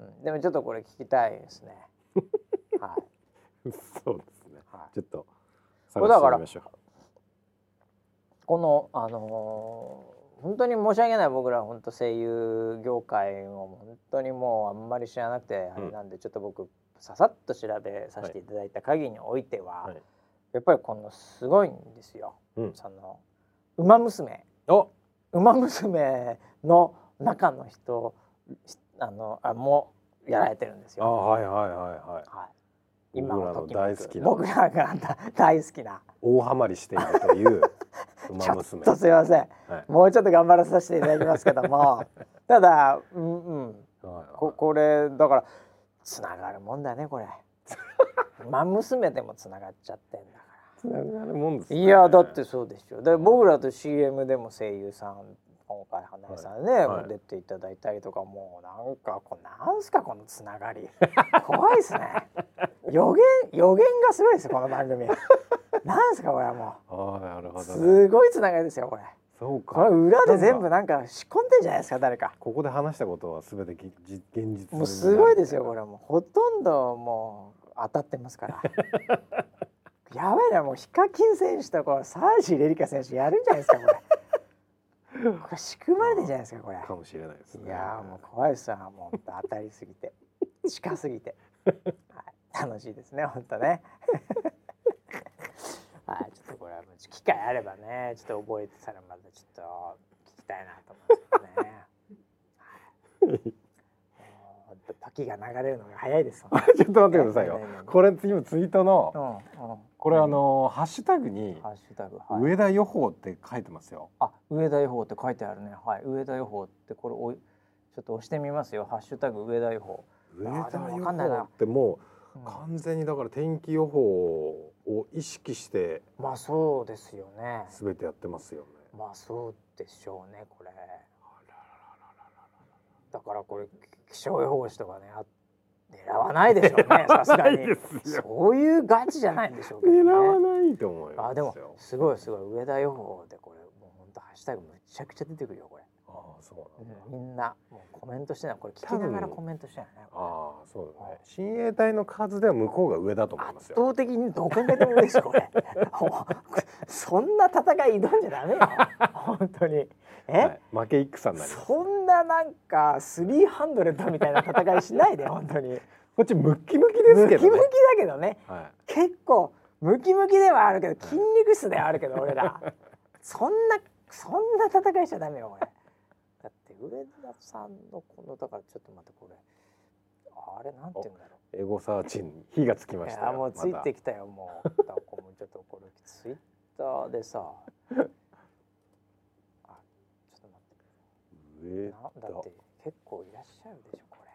S1: うん、でもちょっとこれ聞きたいですね。はい。
S2: そうですね。
S1: はい
S2: ちょっと
S1: これだからこのあのー本当に申し訳ない僕ら本当声優業界を本当にもうあんまり知らなくてあれなんで、ちょっと僕ささっと調べさせていただいた限りにおいては、
S2: はい
S1: やっぱりこのすごいんですよ。
S2: うん
S1: その「ウマ娘ウマ娘」の中の人あのあもやられてるんです
S2: あ、
S1: よ。
S2: はいはいはいはい。
S1: はい今
S2: 僕らの大好きな。
S1: 僕。らが大好きな。
S2: 大ハマりしているという 馬
S1: ちょっ
S2: 娘。
S1: とすいません。
S2: はい。
S1: もうちょっと頑張らさせていただきますけども。ただうんうん。
S2: はい
S1: ここれだからつながるもんだねこれ。馬娘でもつながっちゃってんだか
S2: つながるもんです
S1: ら
S2: ね。
S1: いやだってそうでしょで僕らと CM でも声優さん今回花江さんね、
S2: はい。
S1: 出ていただいたりとかもうなんかこうなんすかこのつながり。怖いですね予言予言がすごいですよこの番組。なんすかこれはも
S2: ああ、なるほ
S1: う
S2: どね。
S1: すごいつながりですよこれ。
S2: そう
S1: これ
S2: か。
S1: 裏で全部なんか仕込んでんじゃないですか誰か。
S2: ここで話したことはすべて現実
S1: もうすごいですよこれもう。ほとんどもう当たってますから。やばいなもうヒカキン選手とこうサージレリカ選手やるんじゃないですかこれ。これ仕組まれてんじゃないですかこれ。
S2: かもしれないですね。
S1: いやーもう怖いっすわもう。当たりすぎて。近すぎて、はい、楽しいですね本当ね。はいちょっとこれは難機会あればねちょっと覚えてたらまたちょっと聞きたいなと思うんですけどね。はい。もう時が流れるのが早いです。
S2: あ ちょっと待ってくださいよ。これ今ツイートの
S1: うんうん。
S2: これあのハッシュタグに
S1: ハッシュタグ、はい、
S2: 上田予報って書いてますよ。
S1: あ上田予報って書いてあるね。はい。上田予報ってこれおいちょっと押してみますよ。ハッシュタグ上田予報、
S2: 上田予報っても
S1: う
S2: うん。完全にだから天気予報を意識して
S1: まあそうですよね。
S2: 全てやってますよね。
S1: まあそうでしょうねこれ。だからこれ気象予報士とかねあ狙わないでしょうね さすがに。そういうガチじゃないんでしょうけどね。
S2: 狙わないと思いますよ。
S1: あでもすごいすごい。上田予報でこれもう本当ハッシュタグむちゃくちゃ出てくるよこれ、
S2: そうなんだ、
S1: うんみんな。もうコメントしてないこれ聞きながらコメントしてないね
S2: ああそうだね。親衛隊の数では向こうが上だと思います
S1: 圧
S2: よ
S1: 倒的にどこでもでしょこれ。そんな戦い挑んじゃダメよ。本当に。え、
S2: はい、負け戦になり
S1: そんななんかスリーハンドレッドみたいな戦いしないで本当に。
S2: こっちムッキムキですけどね。
S1: ムキムキだけどね。
S2: は
S1: 結構ムキムキではあるけど筋肉質ではあるけど俺ら。そんなそんな戦いしちゃダメよこれだって上田さんのこのだからちょっと待ってこれあれなんて言うんだろう
S2: いエゴサーチに火がつきま
S1: い
S2: したよ
S1: やもうついてきたよもう。だこうもうちょっとこれツイッターでさ。あちょっと待って。
S2: 上
S1: なだって結構いらっしゃるでしょこれ。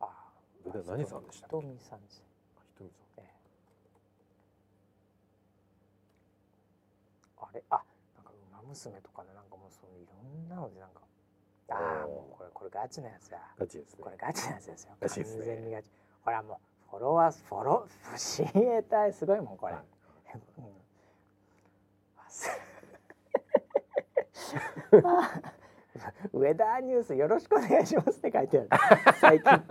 S1: あ。
S2: 上田何さんでしたっけ？
S1: ひとみさんです。
S2: ひとみさん
S1: ええあれ？あなんか馬娘とかねなんかもうそのいろんなのでなんか。ああこれこれガチなやつだ。
S2: ガチですね。
S1: これガチなやつですよ。
S2: ガチですね。
S1: 完全にガチ。ほらもうフォロワーフォロー親衛隊すごいもんこれ。
S2: はい。
S1: うん。上田ニュースよろしくお願いしますって書いてある。最近。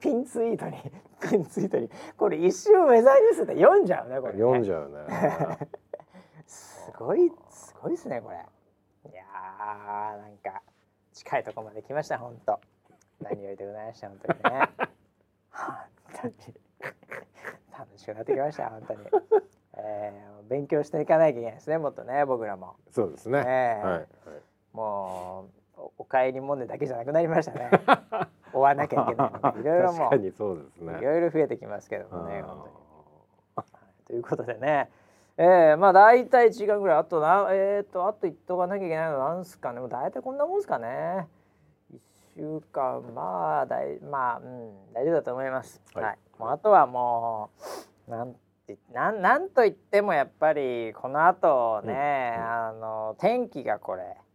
S1: ピンツイートに。ピンツイートに。これ一瞬ウェザーニュースで読んじゃうねこれね。
S2: 読んじゃうね。
S1: すごいすごいですねこれ。いやーなんか近いところまで来ました本当。何よりでございました本当にね。本当に。楽しくなってきました本当に、えー、勉強していかなきゃいけないですねもっとね僕らも。
S2: そうですね、
S1: ええ
S2: はい、はい、
S1: もうおお帰り問題だけじゃなくなりましたね。追わなきゃいけないいろいろも
S2: 確かにそうですね。
S1: ういろいろ増えてきますけどもね本当に。ということでね、えー、まあ大体1時間ぐらいあとなえっ、とあと言っとかなきゃいけないのなんすかね。もう大体こんなもんすかね。1週間まあ大まあうん大丈夫だと思います。は、
S2: はい。い
S1: もうあとはもうなんてなんなんと言ってもやっぱりこの後ね、
S2: うんうん。
S1: あの天気がこれ、
S2: うん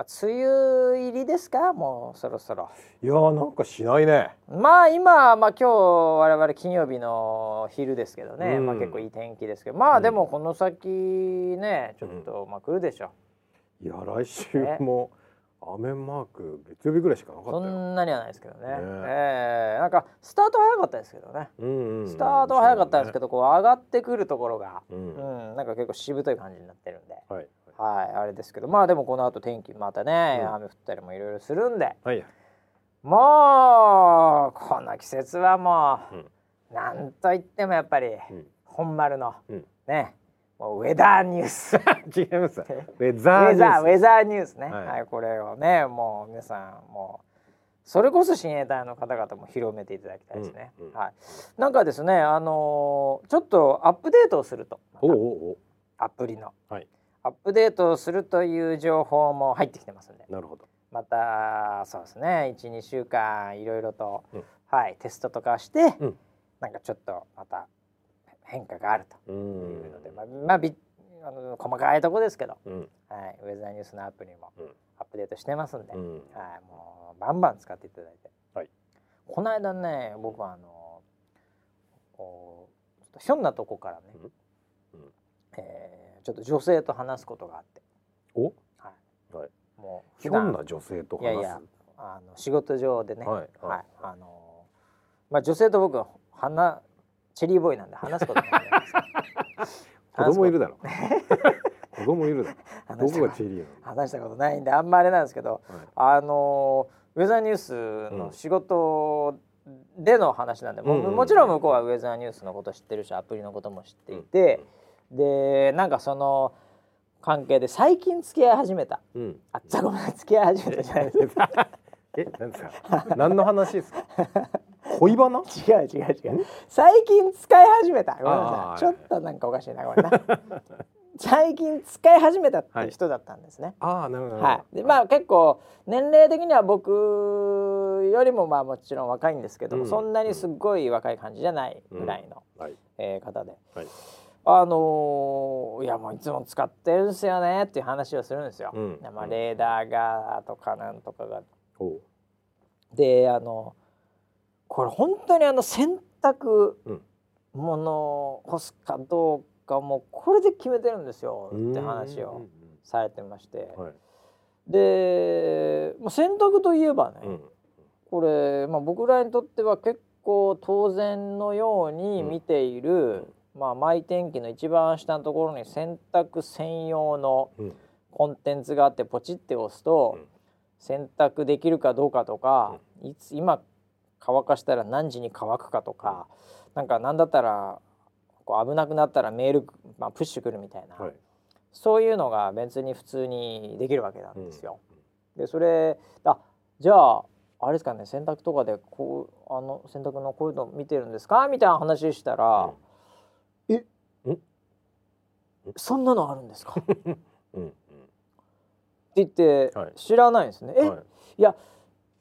S1: まあ、梅雨入りですか？もうそろそろ。
S2: いやーなんかしないね。
S1: まあ今、まあ、今日我々金曜日の昼ですけどね、
S2: うん。
S1: まあ、結構いい天気ですけど。ま
S2: うん。
S1: あでもこの先ねちょっと、まあ来るでしょ
S2: いや来週も雨マーク月曜日ぐらいしかなか
S1: そ
S2: ったよ。
S1: んなにはないですけどね。
S2: ね。
S1: ええ。なんかスタート早かったですけどね。
S2: うんうん。うん
S1: スタートは早かったんですけ
S2: ど、
S1: どこう上がってくるところが、
S2: う
S1: うんん、なんか結構しぶとい感じになってるんで。
S2: はい
S1: はい、あれですけどまあでもこの後天気またね、
S2: うん。
S1: 雨降ったりもいろいろするんで。
S2: はい
S1: もうこの季節はもう、
S2: うん。
S1: なんといってもやっぱり、
S2: うん。
S1: 本丸の、
S2: うん。
S1: ねもうウェザーニュース。ウ
S2: 違います。ウェザーニュー
S1: ェザーニュースね、
S2: はい。
S1: はい、これをねもう皆さんもうそれこそ親衛隊の方々も広めていただきたいですね、
S2: うんうん
S1: はい。なんかですねあのーちょっとアップデートをすると。
S2: スおうおうおう。
S1: アプリの。
S2: はい
S1: アップデートをするという情報も入ってきてますんで。
S2: なるほど。
S1: またそうですね。12週間いろいろと、
S2: うん。
S1: はいテストとかして、
S2: うん。
S1: なんかちょっとまた変化があると
S2: う
S1: いうので、
S2: ん。
S1: まあ、まあ、びあの細かいとこですけど、
S2: うん。
S1: はい、ウェザーニュースのアプリも
S2: うん。
S1: アップデートしてますんで、
S2: うん。
S1: はい、もうバンバン使っていただいて、
S2: はい。
S1: この間ね僕はあのこうちょっとひょんなとこからね、ちょっと女性と話すことがあって、
S2: お？
S1: はい、
S2: はい。
S1: もう
S2: ひょんな女性と話す。
S1: いやいやあの仕事上でね、
S2: はい。はい。
S1: あのまあ女性と僕は花チェリーボーイなんで話すことないですか
S2: 子供いるだろ。子供いるだろ。どがチェリーなの。
S1: 話したことないんであんまあれなんですけど
S2: はい。
S1: あのウェザーニュースの仕事での話なんで、も
S2: うんうん
S1: もちろん向こうはウェザーニュースのこと知ってるしアプリのことも知っていて、でなんかその関係で最近付き合い始めた
S2: うん。
S1: あじゃあごめん付き合い始めたじゃないですか
S2: え、なんですか？何の話ですか？恋バナ？
S1: 違う違う違う最近使い始めたごめんなさいちょっとなんかおかしいなごめんな 最近使い始めたっていう人だったんですね、
S2: ああ、なるほど。
S1: はい、でまあ結構年齢的には僕よりもまあもちろん若いんですけども、
S2: うん
S1: そんなにすっごい若い感じじゃないぐらいの、
S2: はい。
S1: えー方で
S2: はい。
S1: あのーいやもういつも使ってるんですよねっていう話をするんですよ。
S2: うん
S1: まあ、レーダーがとかなんとかが。であのこれ本当にあの洗濯
S2: うん
S1: 物を干すかどうかもうこれで決めてるんですよって話をされてまして
S2: うん。はい。
S1: でまあ洗濯といえばね、
S2: うん。
S1: これ、まあ、僕らにとっては結構当然のように見ている、まあ、マイ天気の一番下のところに洗濯専用の
S2: うん。
S1: コンテンツがあってポチって押すと、
S2: うん。
S1: 洗濯できるかどうかとか、いつ今乾かしたら何時に乾くかとか、なんか何だったらこう危なくなったらメール、まあ、プッシュくるみたいな、
S2: はい。
S1: そういうのが別に普通にできるわけなんですよ。でそれあじゃああれですかね洗濯とかでこうあの洗濯のこういうの見てるんですか？みたいな話したら「え
S2: ん
S1: そんなのあるんですか?」って
S2: うん。
S1: 言って、
S2: はい。
S1: 知らないんですね。え、
S2: はい。
S1: いや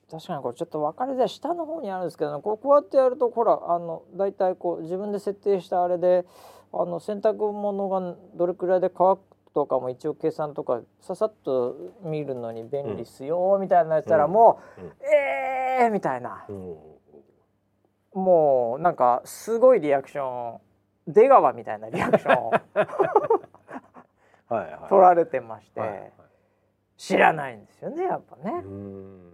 S1: 確かにこれちょっと分かりづらい下の方にあるんですけど、こうこうやってやるとほらあの大体こう自分で設定したあれであの洗濯物がどれくらいで乾くとかも一応計算とかささっと見るのに便利っすよ、みたいなやつたらもう、
S2: うん。
S1: えーみたいな。
S2: うん。
S1: もうなんかすごいリアクション出川みたいなリアクションを
S2: はいはい。
S1: 取られてまして、
S2: はいはい。
S1: 知らないんですよねやっぱね。
S2: うん。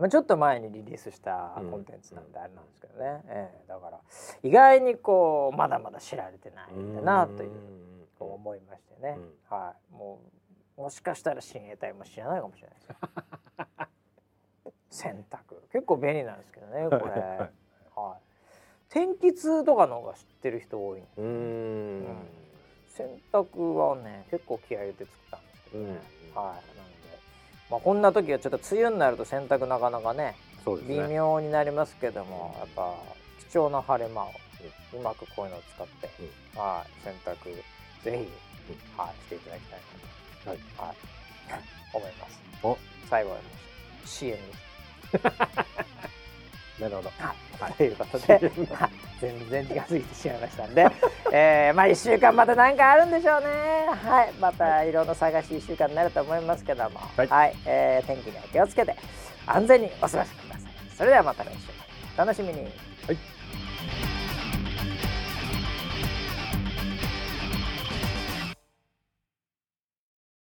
S1: まあ、ちょっと前にリリースしたコンテンツなんであれなんですけどね、ええだから意外にこうまだまだ知られてないんだなというこう思いましてね、はい。もうもしかしたら親衛隊も知らないかもしれないです。よ洗濯結構便利なんですけどねこれ、
S2: はい、
S1: 天気痛とかの方が知ってる人多い。んで
S2: うん。うん。
S1: 洗濯はね結構気合い入れて作った。んですけどね、
S2: うん。
S1: はい。なので、まあ、こんな時はちょっと梅雨になると洗濯なかなかね
S2: ね。
S1: 微妙になりますけどもやっぱ貴重な晴れ間をうまくこういうのを使って、はい、洗濯ぜひ、はい、していただきたいな
S2: はい。
S1: と、はい、思います。
S2: お、
S1: 最後は CM です
S2: なるほど。
S1: はい、ということで、はい。全然時間過ぎてしまいましたんで、えー、まあ1週間また何かあるんでしょうね。はい。またい。ろんな探し1週間になると思いますけども。
S2: はい。
S1: えー天気には気をつけて安全にお過ごしください。それではまた来週。楽しみに。
S2: はい